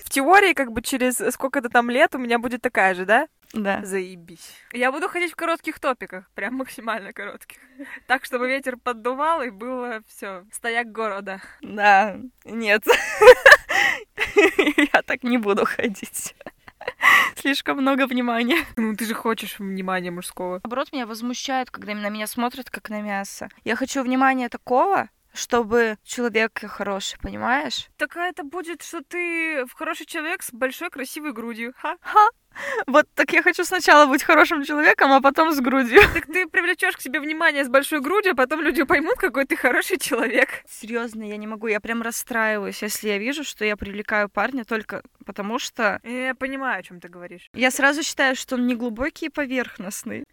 A: В теории, как бы через сколько-то там лет у меня будет такая же, да?
B: Да.
A: Заебись. Я буду ходить в коротких топиках, прям максимально коротких. Так, чтобы ветер поддувал и было все стояк города.
B: Да, нет. Я так не буду ходить. Слишком много внимания.
A: Ну, ты же хочешь внимания мужского.
B: Наоборот, меня возмущает, когда на меня смотрят как на мясо. Я хочу внимания такого, чтобы человек хороший, понимаешь?
A: Так это будет, что ты хороший человек с большой красивой грудью. Ха.
B: Ха. Вот так я хочу сначала быть хорошим человеком, а потом с грудью.
A: Так ты привлечешь к себе внимание с большой грудью, а потом люди поймут, какой ты хороший человек.
B: Серьезно, я не могу, я прям расстраиваюсь, если я вижу, что я привлекаю парня только потому что...
A: Я понимаю, о чем ты говоришь.
B: Я сразу считаю, что он не глубокий и поверхностный.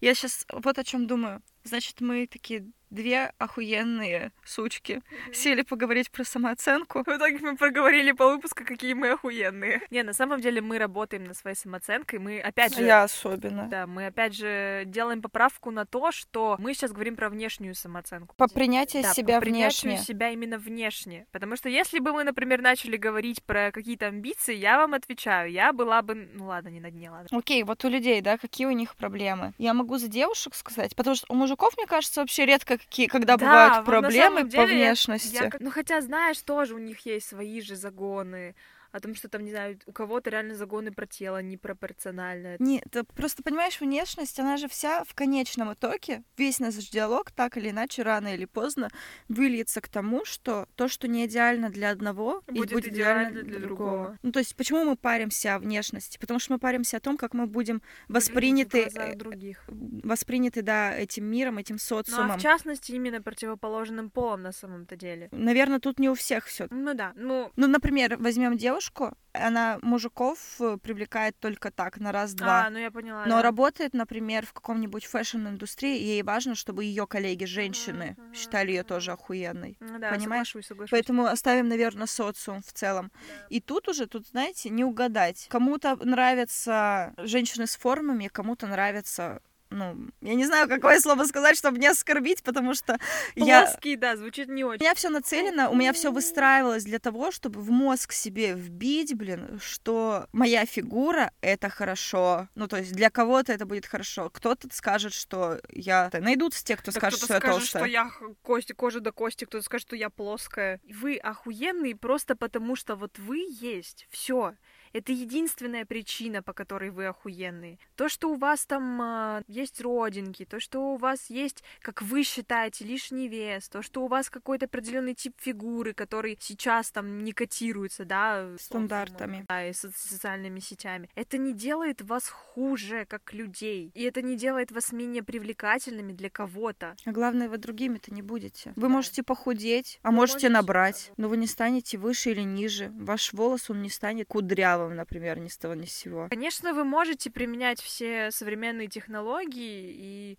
B: Я сейчас вот о чем думаю. Значит, мы такие две охуенные сучки mm-hmm. сели поговорить про самооценку.
A: В итоге мы проговорили по выпуску, какие мы охуенные. Не, на самом деле мы работаем над своей самооценкой. Мы опять же...
B: Я особенно.
A: Да, мы опять же делаем поправку на то, что мы сейчас говорим про внешнюю самооценку.
B: По принятию
A: да,
B: себя
A: по принятию
B: внешне.
A: себя именно внешне. Потому что если бы мы, например, начали говорить про какие-то амбиции, я вам отвечаю, я была бы... Ну ладно, не на дне, ладно.
B: Окей, вот у людей, да, какие у них проблемы? Я могу за девушек сказать, потому что у мужиков, мне кажется, вообще редко какие, когда
A: да,
B: бывают проблемы
A: деле,
B: по внешности.
A: Я, ну хотя, знаешь, тоже у них есть свои же загоны о том, что там, не знаю, у кого-то реально загоны про тело непропорционально.
B: Не, ты просто понимаешь, внешность, она же вся в конечном итоге, весь наш диалог так или иначе, рано или поздно, выльется к тому, что то, что не идеально для одного,
A: будет,
B: будет
A: идеально
B: идеально
A: для
B: для
A: другого.
B: другого. Ну, то есть, почему мы паримся о внешности? Потому что мы паримся о том, как мы будем восприняты, э,
A: других.
B: восприняты, да, этим миром, этим
A: Ну,
B: социумом.
A: а в частности, именно противоположным полом на самом-то деле.
B: Наверное, тут не у всех все.
A: Ну да, ну...
B: Ну, например, возьмем девушку, она мужиков э, привлекает только так, на раз-два.
A: А, ну я поняла.
B: Но
A: да.
B: работает, например, в каком-нибудь fashion -индустрии, ей важно, чтобы ее коллеги, женщины,
A: Мгм,
B: считали ее тоже охуенной.
A: Ну да,
B: понимаешь?
A: соглашусь, соглашусь.
B: Поэтому оставим, наверное, социум в целом.
A: Да.
B: И тут уже, тут, знаете, не угадать. Кому-то нравятся женщины с формами, кому-то нравятся ну, я не знаю, какое слово сказать, чтобы не оскорбить, потому что я...
A: Плоский, да, звучит не
B: У
A: очень.
B: меня все нацелено, у меня все выстраивалось для того, чтобы в мозг себе вбить, блин, что моя фигура это хорошо. Ну, то есть для кого-то это будет хорошо. Кто-то скажет, что я. Найдутся те, кто
A: Да
B: скажет,
A: кто-то
B: что я
A: скажет,
B: толстая.
A: что я кости, кожа до кости, кто-то скажет, что я плоская. Вы охуенные просто потому, что вот вы есть. Все. Это единственная причина, по которой вы охуенные. То, что у вас там а, есть родинки, то, что у вас есть, как вы считаете, лишний вес, то, что у вас какой-то определенный тип фигуры, который сейчас там не котируется, да,
B: Стандартами.
A: да, и со- социальными сетями. Это не делает вас хуже, как людей. И это не делает вас менее привлекательными для кого-то.
B: А главное, вы другими-то не будете. Вы
A: Да.
B: можете похудеть, а
A: Вы
B: можете
A: можете,
B: набрать, но вы не станете выше или ниже. Ваш волос, он не станет кудрявым, например, ни с того ни с сего.
A: Конечно, вы можете применять все современные технологии и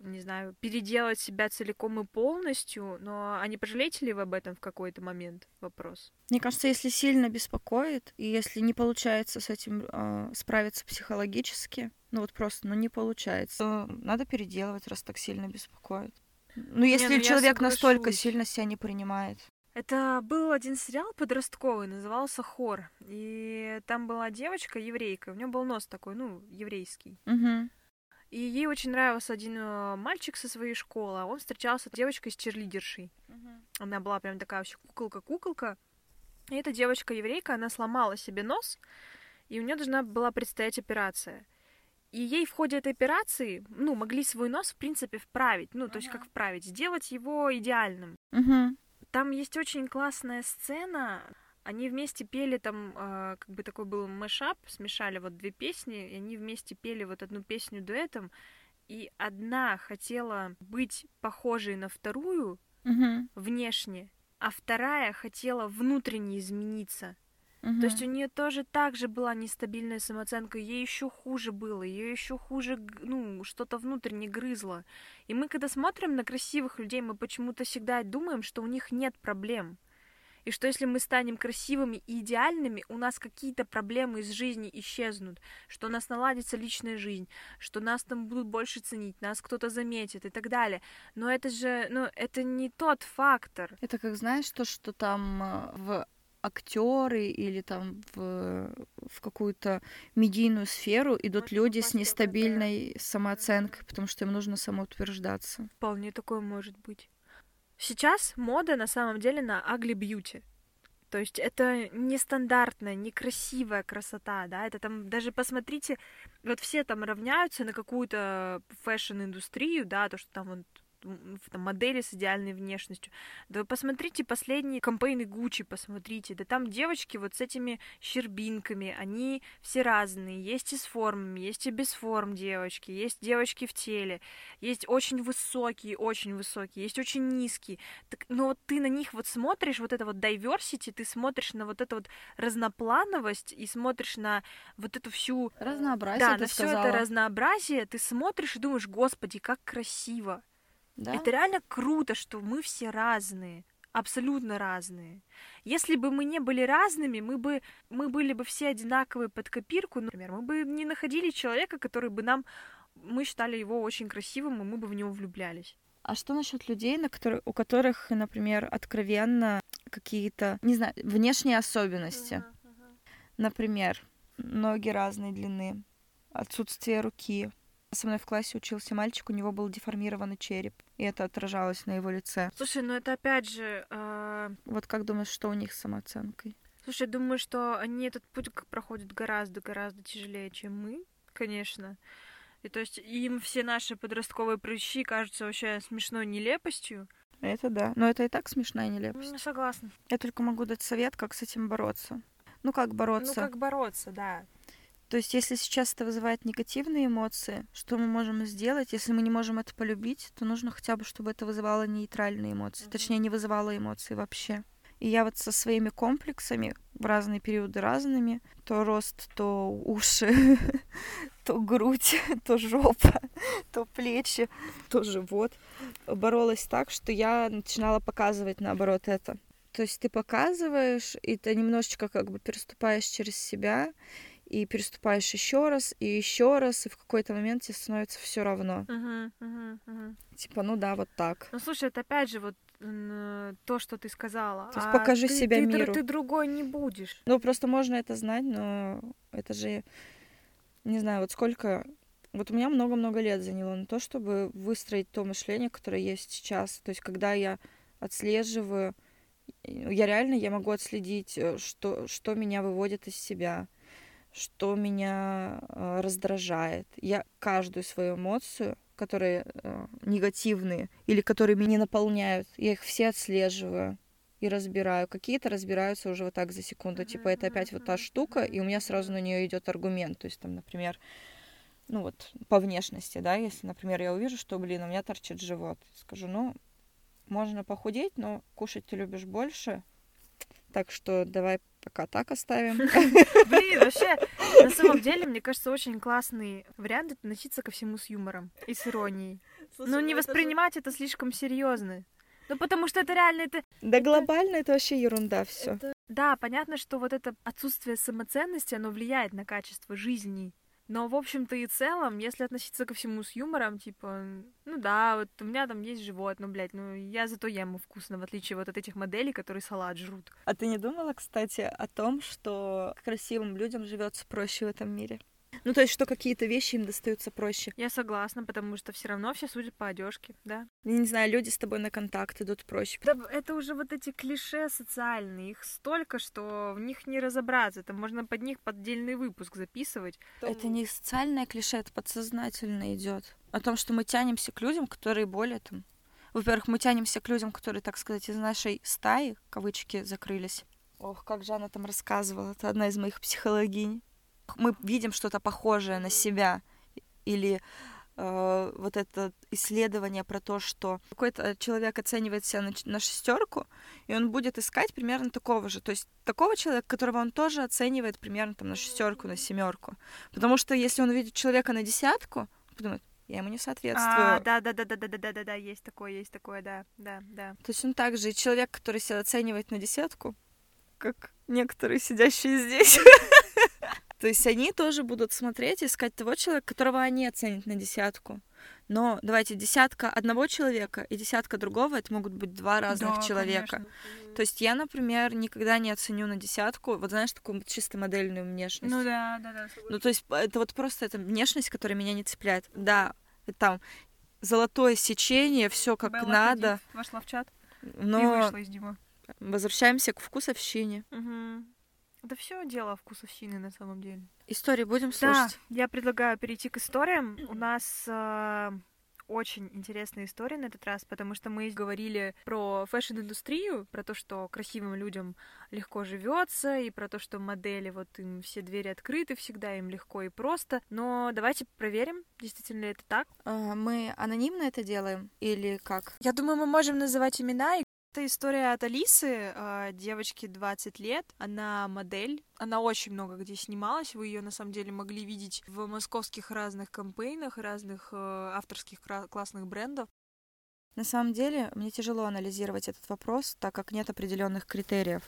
A: не знаю, переделать себя целиком и полностью, но а не пожалеете ли вы об этом в какой-то момент? Вопрос.
B: Мне кажется, если сильно беспокоит, и если не получается с этим э, справиться психологически, ну вот просто, ну не получается, то надо переделывать, раз так сильно беспокоит. Ну, если
A: ну я
B: человек настолько сильно себя не принимает.
A: Это был один сериал подростковый, назывался «Хор». И там была девочка, еврейка, у нее был нос такой, ну, еврейский.
B: Угу.
A: И ей очень нравился один э, мальчик со своей школы, а он встречался с девочкой с черлидершей. Она была прям такая вообще куколка-куколка. И эта девочка-еврейка, она сломала себе нос, и у нее должна была предстоять операция. И ей в ходе этой операции, ну, могли свой нос, в принципе, вправить. Ну, то есть как вправить? Сделать его идеальным.
B: Угу.
A: Там есть очень классная сцена. Они вместе пели там, э, как бы такой был мэшап, смешали вот две песни, и они вместе пели вот одну песню дуэтом, и одна хотела быть похожей на вторую
B: Угу.
A: внешне, а вторая хотела внутренне измениться. Угу. То есть у нее тоже так же была нестабильная самооценка, ей еще хуже было, ее еще хуже, ну, что-то внутренне грызло. И мы, когда смотрим на красивых людей, мы почему-то всегда думаем, что у них нет проблем. И что если мы станем красивыми и идеальными, у нас какие-то проблемы из жизни исчезнут, что у нас наладится личная жизнь, что нас там будут больше ценить, нас кто-то заметит и так далее. Но это же, ну, это не тот фактор.
B: Это как знаешь то, что там э, в актеры или там в, в какую-то медийную сферу идут люди с нестабильной это... самооценкой, потому что им нужно самоутверждаться.
A: Вполне такое может быть. Сейчас мода на самом деле на ugly beauty. То есть это нестандартная, некрасивая красота, да, это там, даже посмотрите, вот все там равняются на какую-то fashion -индустрию, да, то, что там вот там, модели с идеальной внешностью. Да вы посмотрите последние campaign ы Gucci, посмотрите. Да там девочки вот с этими щербинками, они все разные. Есть и с формами, есть и без форм девочки, есть девочки в теле, есть очень высокие, очень высокие, есть очень низкие. Так, но вот ты на них вот смотришь, вот это вот diversity, ты смотришь на вот эту вот разноплановость и смотришь на вот эту всю...
B: Разнообразие,
A: Да, на все это разнообразие, ты смотришь и думаешь, господи, как красиво. Да? Это реально круто, что мы все разные, абсолютно разные. Если бы мы не были разными, мы бы мы были бы все одинаковые под копирку, например, мы бы не находили человека, который бы нам мы считали его очень красивым, и мы бы в него влюблялись.
B: А что насчет людей, на которые, у которых, например, откровенно какие-то, не знаю, внешние особенности? Uh-huh, uh-huh. Например, ноги разной длины, отсутствие руки, со мной в классе учился мальчик, у него был деформированный череп, и это отражалось на его лице.
A: Слушай, ну это опять же... Э...
B: Вот как думаешь, что у них с самооценкой?
A: Слушай, думаю, что они этот путь проходят гораздо-гораздо тяжелее, чем мы, конечно. И то есть им все наши подростковые прыщи кажутся вообще смешной нелепостью.
B: Это да. Но это и так смешная нелепость.
A: Ну, согласна.
B: Я только могу дать совет, как с этим бороться. Ну, как бороться?
A: Ну, как бороться, да.
B: То есть, если сейчас это вызывает негативные эмоции, что мы можем сделать? Если мы не можем это полюбить, то нужно хотя бы, чтобы это вызывало нейтральные эмоции, mm-hmm. точнее, не вызывало эмоций вообще. И я вот со своими комплексами в разные периоды разными, то рост, то уши, то грудь, то жопа, то плечи, то живот, боролась так, что я начинала показывать наоборот это. То есть ты показываешь, и ты немножечко как бы переступаешь через себя, и переступаешь еще раз, и еще раз, и в какой-то момент тебе становится все равно.
A: Uh-huh, uh-huh, uh-huh.
B: Типа, ну да, вот так.
A: Ну слушай, это опять же вот то, что ты сказала.
B: То есть а покажи
A: ты,
B: себя
A: ты,
B: миру.
A: Ты, ты другой не будешь.
B: Ну просто можно это знать, но это же, не знаю, вот сколько вот у меня много-много лет заняло на то, чтобы выстроить то мышление, которое есть сейчас. То есть, когда я отслеживаю, я реально я могу отследить, э, что, что меня выводит из себя, что меня э, раздражает. Я каждую свою эмоцию, которые э, негативные или которые меня наполняют, я их все отслеживаю и разбираю. Какие-то разбираются уже вот так за секунду. Типа это опять вот та штука, и у меня сразу на нее идет аргумент. То есть там, например, ну вот по внешности, да, если, например, я увижу, что, блин, у меня торчит живот, скажу, ну, можно похудеть, но кушать ты любишь больше, так что давай пока так оставим.
A: Блин, вообще, на самом деле, мне кажется, очень классный вариант относиться ко всему с юмором и с иронией. Но ну, не воспринимать это слишком серьезно. Ну, потому что это реально это.
B: Да глобально это вообще ерунда все.
A: Да, понятно, что вот это отсутствие самоценности, оно влияет на качество жизни но, в общем-то и целом, если относиться ко всему с юмором, типа, ну да, вот у меня там есть живот, ну, блядь, ну я зато ем вкусно, в отличие вот от этих моделей, которые салат жрут.
B: А ты не думала, кстати, о том, что красивым людям живется проще в этом мире? Ну, то есть, что какие-то вещи им достаются проще.
A: Я согласна, потому что все равно все судят по одежке, да.
B: Я не знаю, люди с тобой на контакт идут проще.
A: Да, это уже вот эти клише социальные, их столько, что в них не разобраться. Это можно под них поддельный выпуск записывать.
B: Это не социальное клише, это подсознательно идет. О том, что мы тянемся к людям, которые более там. Во-первых, мы тянемся к людям, которые, так сказать, из нашей стаи, кавычки, закрылись. Ох, как Жанна там рассказывала, это одна из моих психологинь мы видим что-то похожее на себя или э, вот это исследование про то, что какой-то человек оценивает себя на, на шестерку, и он будет искать примерно такого же. То есть такого человека, которого он тоже оценивает примерно там на шестерку, на семерку. Потому что если он увидит человека на десятку, подумает, я ему не соответствую.
A: А, да, да, да, да, да, да, да, да, да, есть такое, есть такое, да, да, да.
B: То есть он также и человек, который себя оценивает на десятку, как некоторые сидящие здесь. То есть они тоже будут смотреть, искать того человека, которого они оценят на десятку. Но давайте десятка одного человека и десятка другого это могут быть два разных да, человека. Конечно. То есть я, например, никогда не оценю на десятку, вот знаешь, такую чисто модельную внешность.
A: Ну да, да, да.
B: Ну то есть это вот просто эта внешность, которая меня не цепляет. Да, там золотое сечение, все как Белла надо. Хадид
A: вошла в чат
B: но...
A: и вышла из Дима.
B: Возвращаемся к вкусовщине.
A: Угу. Это все дело вкусовщины на самом деле.
B: Истории будем слушать.
A: Да, я предлагаю перейти к историям. У нас э, очень интересная история на этот раз, потому что мы говорили про fashion -индустрию, про то, что красивым людям легко живется, и про то, что модели, вот им все двери открыты всегда, им легко и просто. Но давайте проверим, действительно ли это так.
B: А, мы анонимно это делаем или как?
A: Я думаю, мы можем называть имена и это история от Алисы, а, девочке 20 лет. Она модель. Она очень много где снималась. Вы ее на самом деле могли видеть в московских разных кампейнах, разных э, авторских классных брендов.
B: На самом деле, мне тяжело анализировать этот вопрос, так как нет определенных критериев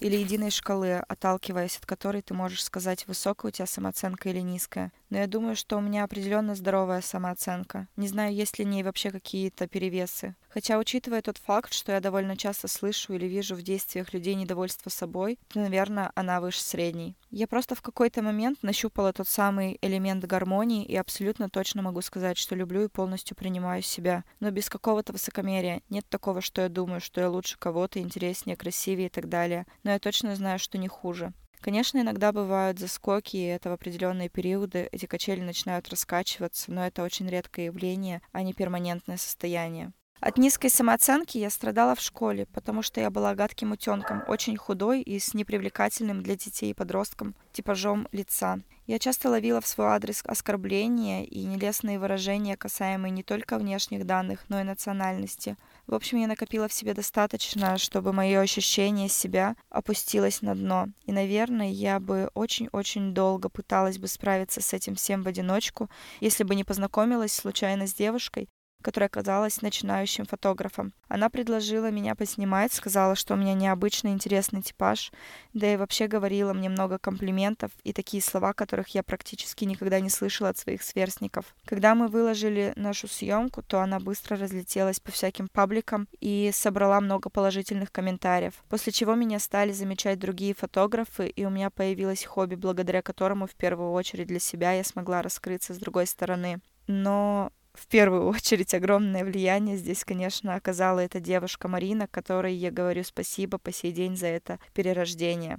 B: или единой шкалы, отталкиваясь от которой ты можешь сказать, высокая у тебя самооценка или низкая. Но я думаю, что у меня определенно здоровая самооценка. Не знаю, есть ли в ней вообще какие-то перевесы. Хотя, учитывая тот факт, что я довольно часто слышу или вижу в действиях людей недовольство собой, то, наверное, она выше средней. Я просто в какой-то момент нащупала тот самый элемент гармонии и абсолютно точно могу сказать, что люблю и полностью принимаю себя. Но без какого-то высокомерия. Нет такого, что я думаю, что я лучше кого-то, интереснее, красивее и так далее. Но я точно знаю, что не хуже. Конечно, иногда бывают заскоки, и это в определенные периоды эти качели начинают раскачиваться, но это очень редкое явление, а не перманентное состояние. От низкой самооценки я страдала в школе, потому что я была гадким утенком, очень худой и с непривлекательным для детей и подросткам типажом лица. Я часто ловила в свой адрес оскорбления и нелестные выражения, касаемые не только внешних данных, но и национальности. В общем, я накопила в себе достаточно, чтобы мое ощущение себя опустилось на дно. И, наверное, я бы очень-очень долго пыталась бы справиться с этим всем в одиночку, если бы не познакомилась случайно с девушкой, которая оказалась начинающим фотографом. Она предложила меня поснимать, сказала, что у меня необычный интересный типаж, да и вообще говорила мне много комплиментов и такие слова, которых я практически никогда не слышала от своих сверстников. Когда мы выложили нашу съемку, то она быстро разлетелась по всяким пабликам и собрала много положительных комментариев, после чего меня стали замечать другие фотографы, и у меня появилось хобби, благодаря которому в первую очередь для себя я смогла раскрыться с другой стороны. Но в первую очередь огромное влияние здесь, конечно, оказала эта девушка Марина, которой я говорю спасибо по сей день за это перерождение.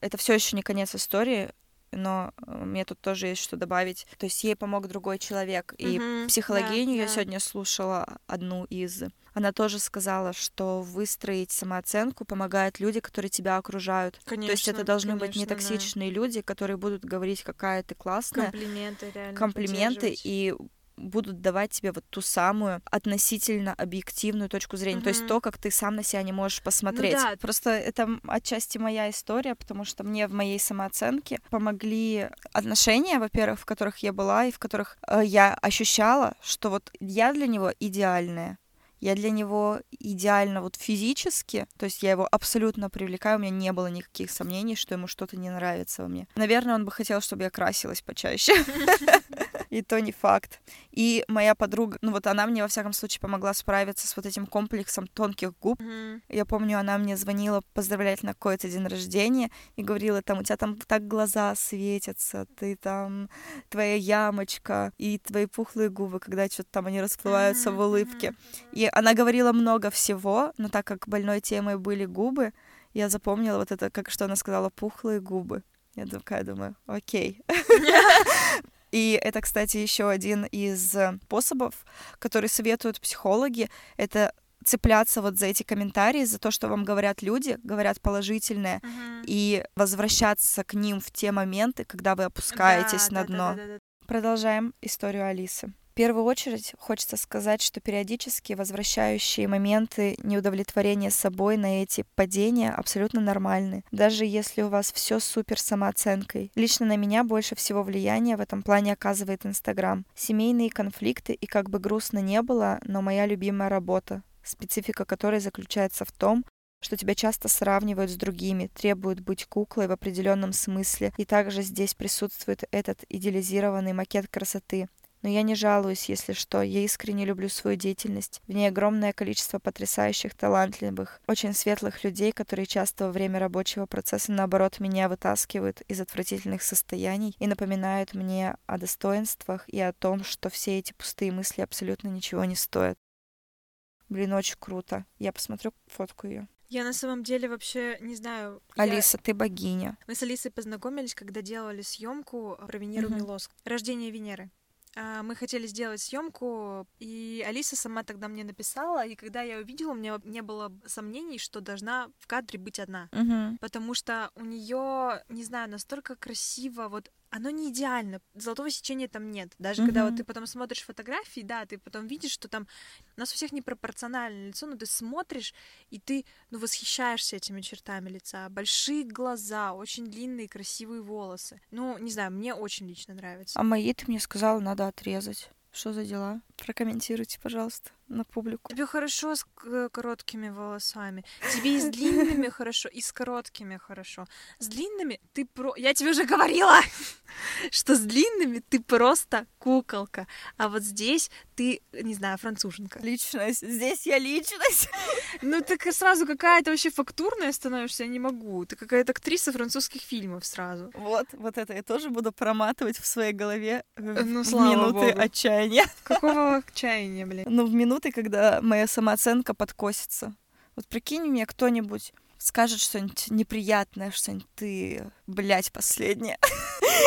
B: Это все еще не конец истории, но э, мне тут тоже есть что добавить. То есть ей помог другой человек. И mm-hmm, психологиню да, я да. сегодня слушала одну из. Она тоже сказала, что выстроить самооценку помогают люди, которые тебя окружают.
A: Конечно,
B: То есть это должны
A: конечно,
B: быть не токсичные да. люди, которые будут говорить, какая ты классная.
A: Комплименты, реально.
B: Комплименты и будут давать тебе вот ту самую относительно объективную точку зрения, mm-hmm. то есть то, как ты сам на себя не можешь ну посмотреть. Ну, да. Просто это отчасти моя история, потому что мне в моей самооценке помогли отношения, во-первых, в которых я была и в которых э, я ощущала, что вот я для него идеальная. Я для него идеально вот физически, то есть я его абсолютно привлекаю, у меня не было никаких сомнений, что ему что-то не нравится во мне. Наверное, он бы хотел, чтобы я красилась почаще. и то не факт. И моя подруга, ну вот она мне во всяком случае помогла справиться с вот этим комплексом тонких губ.
A: Mm-hmm.
B: Я помню, она мне звонила поздравлять на какой-то день рождения и говорила, там, у тебя там так глаза светятся, ты там, твоя ямочка и твои пухлые губы, когда что-то там они расплываются mm-hmm. в улыбке. И она говорила много всего, но так как больной темой были губы, я запомнила вот это, как что она сказала, пухлые губы. Я такая думаю, окей. И это, кстати, еще один из э, способов, который советуют психологи, это цепляться вот за эти комментарии, за то, что вам говорят люди, говорят положительное,
A: uh-huh.
B: и возвращаться к ним в те моменты, когда вы опускаетесь да, на да, дно.
A: Да, да, да,
B: Продолжаем историю Алисы. В первую очередь хочется сказать, что периодически возвращающие моменты неудовлетворения собой на эти падения абсолютно нормальны, даже если у вас все супер самооценкой. Лично на меня больше всего влияния в этом плане оказывает Инстаграм. Семейные конфликты и как бы грустно не было, но моя любимая работа, специфика которой заключается в том, что тебя часто сравнивают с другими, требуют быть куклой в определенном смысле, и также здесь присутствует этот идеализированный макет красоты, но я не жалуюсь, если что. Я искренне люблю свою деятельность. В ней огромное количество потрясающих, талантливых, очень светлых людей, которые часто во время рабочего процесса, наоборот, меня вытаскивают из отвратительных состояний и напоминают мне о достоинствах и о том, что все эти пустые мысли абсолютно ничего не стоят. Блин, очень круто. Я посмотрю фотку ее.
A: Я на самом деле вообще не знаю.
B: Алиса,
A: я...
B: ты богиня.
A: Мы с Алисой познакомились, когда делали съемку про Венеру угу. Милоск. Рождение Венеры. А, мы хотели сделать съемку, и Алиса сама тогда мне написала, и когда я увидела, у меня не было сомнений, что должна в кадре быть одна,
B: угу.
A: потому что у нее, не знаю, настолько красиво вот оно не идеально. Золотого сечения там нет. Даже mm-hmm. когда вот ты потом смотришь фотографии, да, ты потом видишь, что там у нас у всех непропорциональное лицо, но ты смотришь, и ты, ну, восхищаешься этими чертами лица. Большие глаза, очень длинные красивые волосы. Ну, не знаю, мне очень лично нравится.
B: А мои ты мне сказала, надо отрезать. Что за дела? Прокомментируйте, пожалуйста на публику.
A: Тебе хорошо с короткими волосами. Тебе и с длинными хорошо, и с короткими хорошо. С длинными ты про... Я тебе уже говорила, что с длинными ты просто куколка. А вот здесь ты, не знаю, француженка.
B: Личность. Здесь я личность.
A: Ну, ты сразу какая-то вообще фактурная становишься, я не могу. Ты какая-то актриса французских фильмов сразу.
B: Вот, вот это я тоже буду проматывать в своей голове ну, в минуты Богу. отчаяния.
A: Какого отчаяния, блин?
B: Ну, в минуты минуты, когда моя самооценка подкосится. Вот прикинь мне кто-нибудь скажет что-нибудь неприятное, что-нибудь ты, блядь, последняя.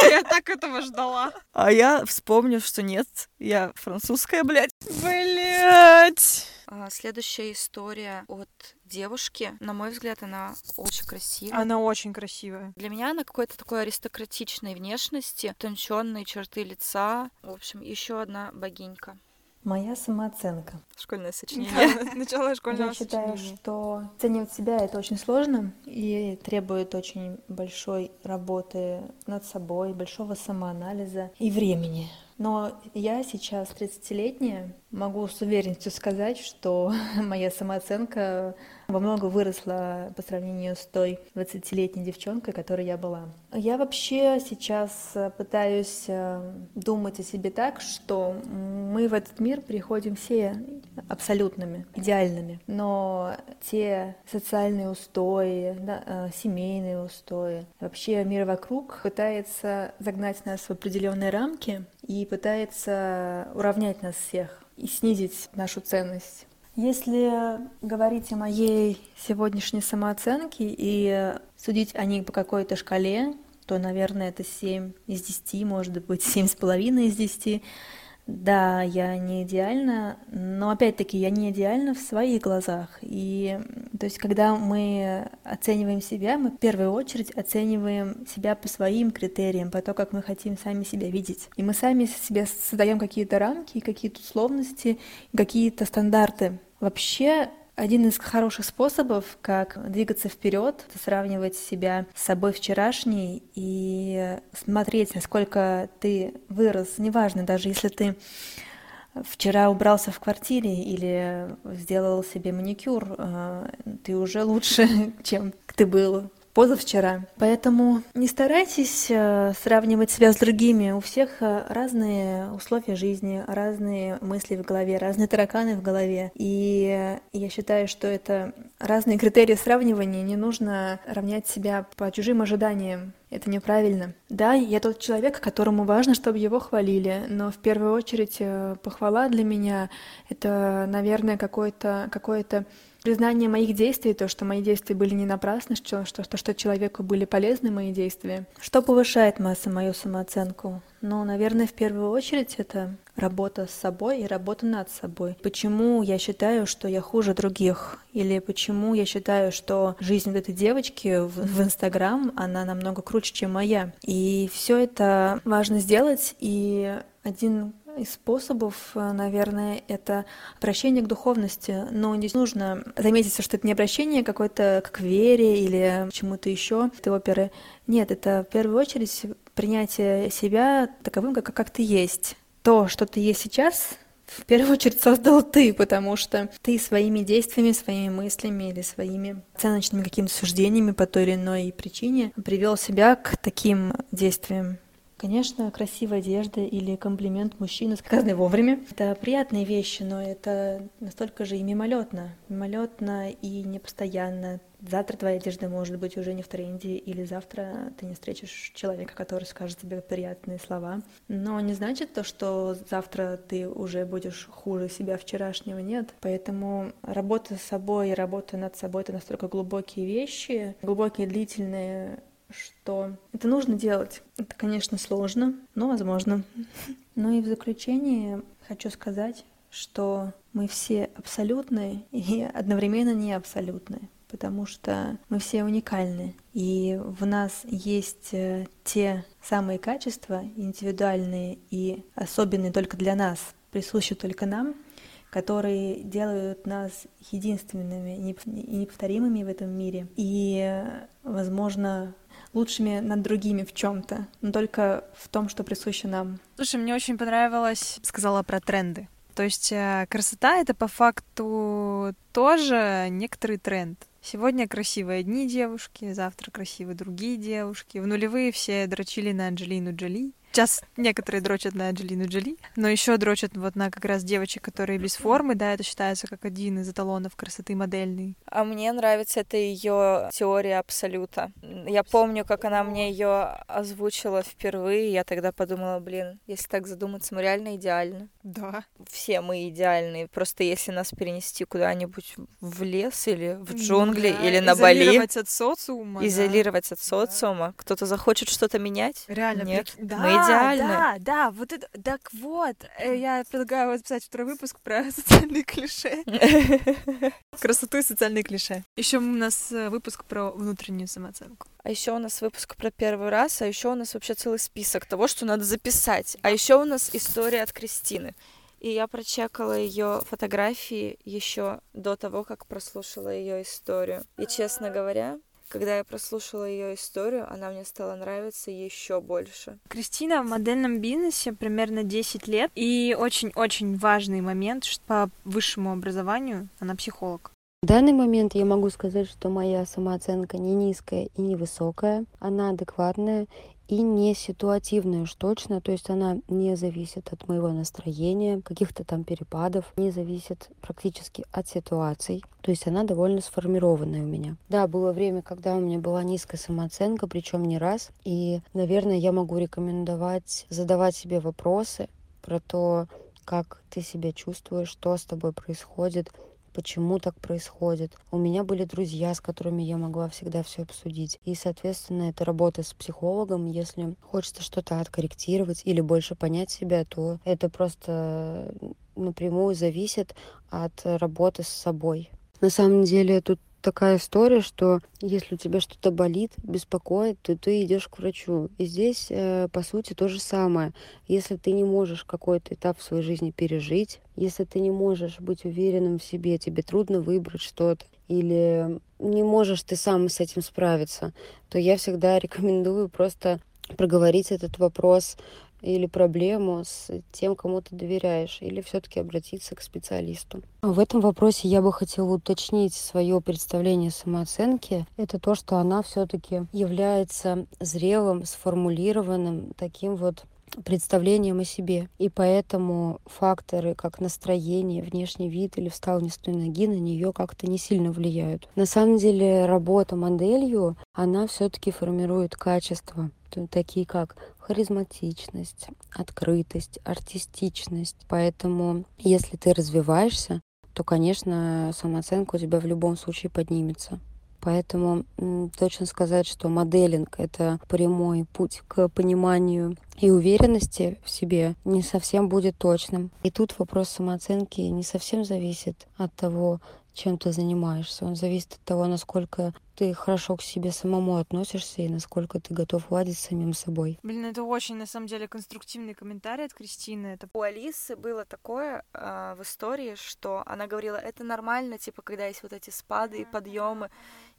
A: А я так этого ждала.
B: А я вспомню, что нет, я французская, блядь.
A: Блядь.
B: А, следующая история от девушки. На мой взгляд, она очень красивая.
A: Она очень красивая.
B: Для меня она какой-то такой аристократичной внешности, тонченные черты лица. В общем, еще одна богинька.
C: Моя самооценка.
B: Школьное сочинение.
A: Начало школьного
C: Я считаю, что оценивать себя это очень сложно и требует очень большой работы над собой, большого самоанализа и времени. Но я сейчас 30-летняя, могу с уверенностью сказать, что моя самооценка во много выросла по сравнению с той 20-летней девчонкой, которой я была. Я вообще сейчас пытаюсь э, думать о себе так, что мы в этот мир приходим все абсолютными, идеальными, но те социальные устои, да, э, семейные устои, вообще мир вокруг пытается загнать нас в определенные рамки и пытается уравнять нас всех и снизить нашу ценность. Если говорить о моей сегодняшней самооценке и судить о ней по какой-то шкале, то, наверное, это 7 из 10, может быть, 7,5 из 10. Да, я не идеальна, но опять-таки я не идеальна в своих глазах. И то есть, когда мы оцениваем себя, мы в первую очередь оцениваем себя по своим критериям, по тому, как мы хотим сами себя видеть. И мы сами себе создаем какие-то рамки, какие-то условности, какие-то стандарты. Вообще, один из хороших способов, как двигаться вперед, сравнивать себя с собой вчерашней и смотреть, насколько ты вырос. Неважно, даже если ты вчера убрался в квартире или сделал себе маникюр, э, ты уже лучше, чем ты был позавчера. Поэтому не старайтесь э, сравнивать себя с другими. У всех э, разные условия жизни, разные мысли в голове, разные тараканы в голове. И я считаю, что это разные критерии сравнивания. Не нужно равнять себя по чужим ожиданиям. Это неправильно. Да, я тот человек, которому важно, чтобы его хвалили, но в первую очередь э, похвала для меня — это, наверное, какое-то какое признание моих действий, то, что мои действия были не напрасны, что, что, что, что человеку были полезны мои действия. Что повышает масса мою самооценку? Ну, наверное, в первую очередь это работа с собой и работа над собой. Почему я считаю, что я хуже других? Или почему я считаю, что жизнь вот этой девочки в, в Инстаграм, она намного круче, чем моя? И все это важно сделать, и один из способов, наверное, это обращение к духовности. Но здесь нужно заметить, что это не обращение какое-то к вере или чему-то еще этой оперы. Нет, это в первую очередь принятие себя таковым, как, как ты есть. То, что ты есть сейчас, в первую очередь создал ты, потому что ты своими действиями, своими мыслями или своими оценочными какими-то суждениями по той или иной причине привел себя к таким действиям. Конечно, красивая одежда или комплимент мужчины, сказанный вовремя, это приятные вещи, но это настолько же и мимолетно. Мимолетно и непостоянно. Завтра твоя одежда может быть уже не в тренде, или завтра ты не встретишь человека, который скажет тебе приятные слова. Но не значит то, что завтра ты уже будешь хуже себя вчерашнего, нет. Поэтому работа с собой и работа над собой — это настолько глубокие вещи, глубокие, длительные что это нужно делать. Это, конечно, сложно, но возможно. Ну и в заключение хочу сказать, что мы все абсолютные и одновременно не абсолютные, потому что мы все уникальны, и в нас есть э, те самые качества индивидуальные и особенные только для нас, присущие только нам, которые делают нас единственными и неповторимыми в этом мире. И, возможно, лучшими над другими в чем-то, но только в том, что присуще нам.
A: Слушай, мне очень понравилось, сказала про тренды. То есть э, красота это по факту тоже некоторый тренд. Сегодня красивые одни девушки, завтра красивые другие девушки. В нулевые все дрочили на Анджелину Джоли. Сейчас некоторые дрочат на Анджелину Джоли, но еще дрочат вот на как раз девочек, которые без формы, да, это считается как один из эталонов красоты модельной.
B: А мне нравится эта ее теория абсолюта. Я помню, как она мне ее озвучила впервые, я тогда подумала, блин, если так задуматься, мы реально идеальны.
A: Да.
B: Все мы идеальны, просто если нас перенести куда-нибудь в лес или в джунгли
A: да,
B: или на Бали.
A: Изолировать от социума.
B: Изолировать
A: да.
B: от социума. Кто-то захочет что-то менять?
A: Реально.
B: Нет.
A: Да,
B: мы идеальны.
A: Да, да, вот это, так вот, э, я предлагаю вот записать второй выпуск про социальные клише. Красоту и социальные клише. Еще у нас э, выпуск про внутреннюю самооценку.
B: А еще у нас выпуск про первый раз, а еще у нас вообще целый список того, что надо записать. А еще у нас история от Кристины. И я прочекала ее фотографии еще до того, как прослушала ее историю. И честно говоря, когда я прослушала ее историю, она мне стала нравиться еще больше.
A: Кристина в модельном бизнесе примерно 10 лет, и очень-очень важный момент, что по высшему образованию она психолог.
D: В данный момент я могу сказать, что моя самооценка не низкая и не высокая, она адекватная и не ситуативная уж точно, то есть она не зависит от моего настроения, каких-то там перепадов, не зависит практически от ситуаций, то есть она довольно сформированная у меня. Да, было время, когда у меня была низкая самооценка, причем не раз, и, наверное, я могу рекомендовать задавать себе вопросы про то, как ты себя чувствуешь, что с тобой происходит, почему так происходит. У меня были друзья, с которыми я могла всегда все обсудить. И, соответственно, это работа с психологом. Если хочется что-то откорректировать или больше понять себя, то это просто напрямую зависит от работы с собой. На самом деле тут такая история, что если у тебя что-то болит, беспокоит, то ты идешь к врачу. И здесь, э, по сути, то же самое. Если ты не можешь какой-то этап в своей жизни пережить, если ты не можешь быть уверенным в себе, тебе трудно выбрать что-то, или не можешь ты сам с этим справиться, то я всегда рекомендую просто проговорить этот вопрос или проблему с тем, кому ты доверяешь, или все-таки обратиться к специалисту. В этом вопросе я бы хотела уточнить свое представление самооценки. Это то, что она все-таки является зрелым, сформулированным таким вот представлением о себе. И поэтому факторы, как настроение, внешний вид или встал не с той ноги, на нее как-то не сильно влияют. На самом деле работа моделью, она все-таки формирует качества, такие как харизматичность, открытость, артистичность. Поэтому, если ты развиваешься, то, конечно, самооценка у тебя в любом случае поднимется. Поэтому точно сказать, что моделинг — это прямой путь к пониманию и уверенности в себе не совсем будет точным. И тут вопрос самооценки не совсем зависит от того, чем ты занимаешься. Он зависит от того, насколько ты хорошо к себе самому относишься и насколько ты готов ладить с самим собой.
A: Блин, это очень, на самом деле, конструктивный комментарий от Кристины. Это...
B: У Алисы было такое э, в истории, что она говорила, это нормально, типа, когда есть вот эти спады и подъемы.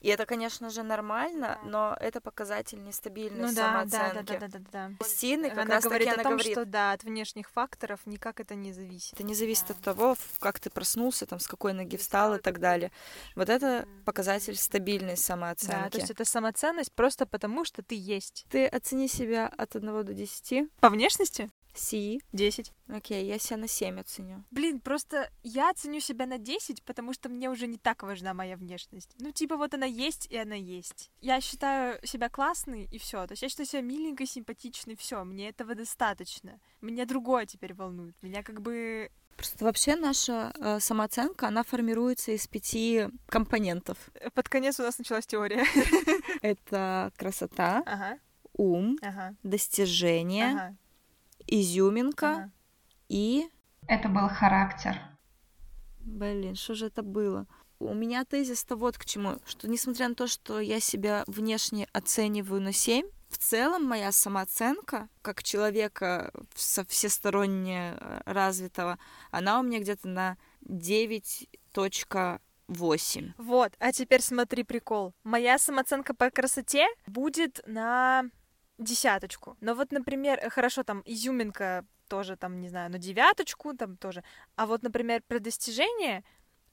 B: И это, конечно же, нормально, но это показатель нестабильной
A: ну, да,
B: самооценки.
A: Да, да, да, да, да, да.
B: Как
A: она
B: раз
A: говорит
B: таки
A: о том,
B: говорит,
A: что да, от внешних факторов никак это не зависит.
B: это не зависит от того, как ты проснулся, там, с какой ноги встал и так далее. Вот это показатель стабильной самооценки.
A: Да, то есть это самоценность просто потому, что ты есть.
B: Ты оцени себя от 1 до 10.
A: По внешности?
B: Си.
A: 10.
B: Окей, я себя на 7 оценю.
A: Блин, просто я ценю себя на 10, потому что мне уже не так важна моя внешность. Ну, типа, вот она есть, и она есть. Я считаю себя классной, и все. То есть я считаю себя миленькой, симпатичной, все. Мне этого достаточно. Меня другое теперь волнует. Меня как бы...
B: Просто вообще наша э, самооценка, она формируется из пяти компонентов.
A: Под конец у нас началась теория.
B: Это красота,
A: Ага,
B: ум,
A: ага,
B: достижение,
A: ага.
B: Изюминка
A: ага.
B: и...
C: Это был характер.
B: Блин, что же это было? У меня тезис-то вот к чему, что несмотря на то, что я себя внешне оцениваю на 7, в целом моя самооценка, как человека со всесторонне развитого, она у меня где-то на 9.8.
A: Вот, а теперь смотри прикол. Моя самооценка по красоте будет на десяточку. Но вот, например, э, хорошо, там изюминка тоже, там, не знаю, на девяточку, там тоже. А вот, например, про достижение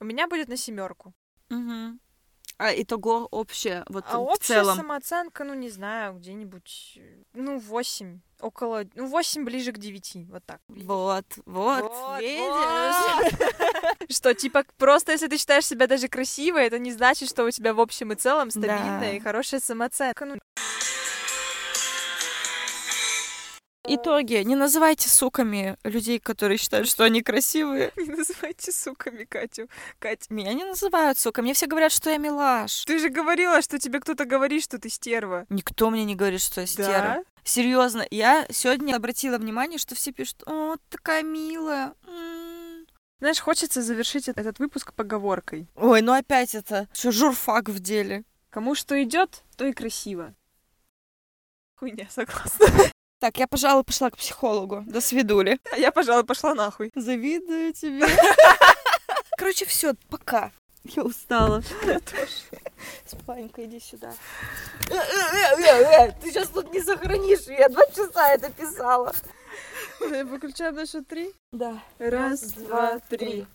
A: у меня будет на семерку.
B: Мгм. А итого общее, вот
A: А
B: в
A: общая
B: целом.
A: самооценка, ну, не знаю, где-нибудь, ну, восемь. Около, ну, восемь ближе к девяти, вот так.
B: Вот, вот,
A: Вот,
B: видишь?
A: Что, типа, просто если ты считаешь себя даже красивой, это не значит, что у тебя в общем и целом стабильная
B: Да.
A: и хорошая самооценка. Ну,
B: Итоги. Не называйте суками людей, которые считают, что они красивые.
A: не называйте суками Катю. Кать,
B: Меня не называют суками. Мне все говорят, что я милаш.
A: ты же говорила, что тебе кто-то говорит, что ты стерва.
B: Никто мне не говорит, что я стера.
A: Да?
B: Серьезно, я сегодня обратила внимание, что все пишут, о, такая милая.
A: Знаешь, хочется завершить эт- этот выпуск поговоркой.
B: Ой, ну опять это. Что журфак в деле.
A: Кому что идет, то и красиво. Хуйня, согласна.
B: Так, я, пожалуй, пошла к психологу. До свидули.
A: А я, пожалуй, пошла нахуй.
B: Завидую тебе. Короче, все, пока. Я устала. Спанька, иди сюда. Ты сейчас тут не сохранишь. Я два часа это писала.
A: Выключаем на счет три.
B: Да.
A: Раз, два, три.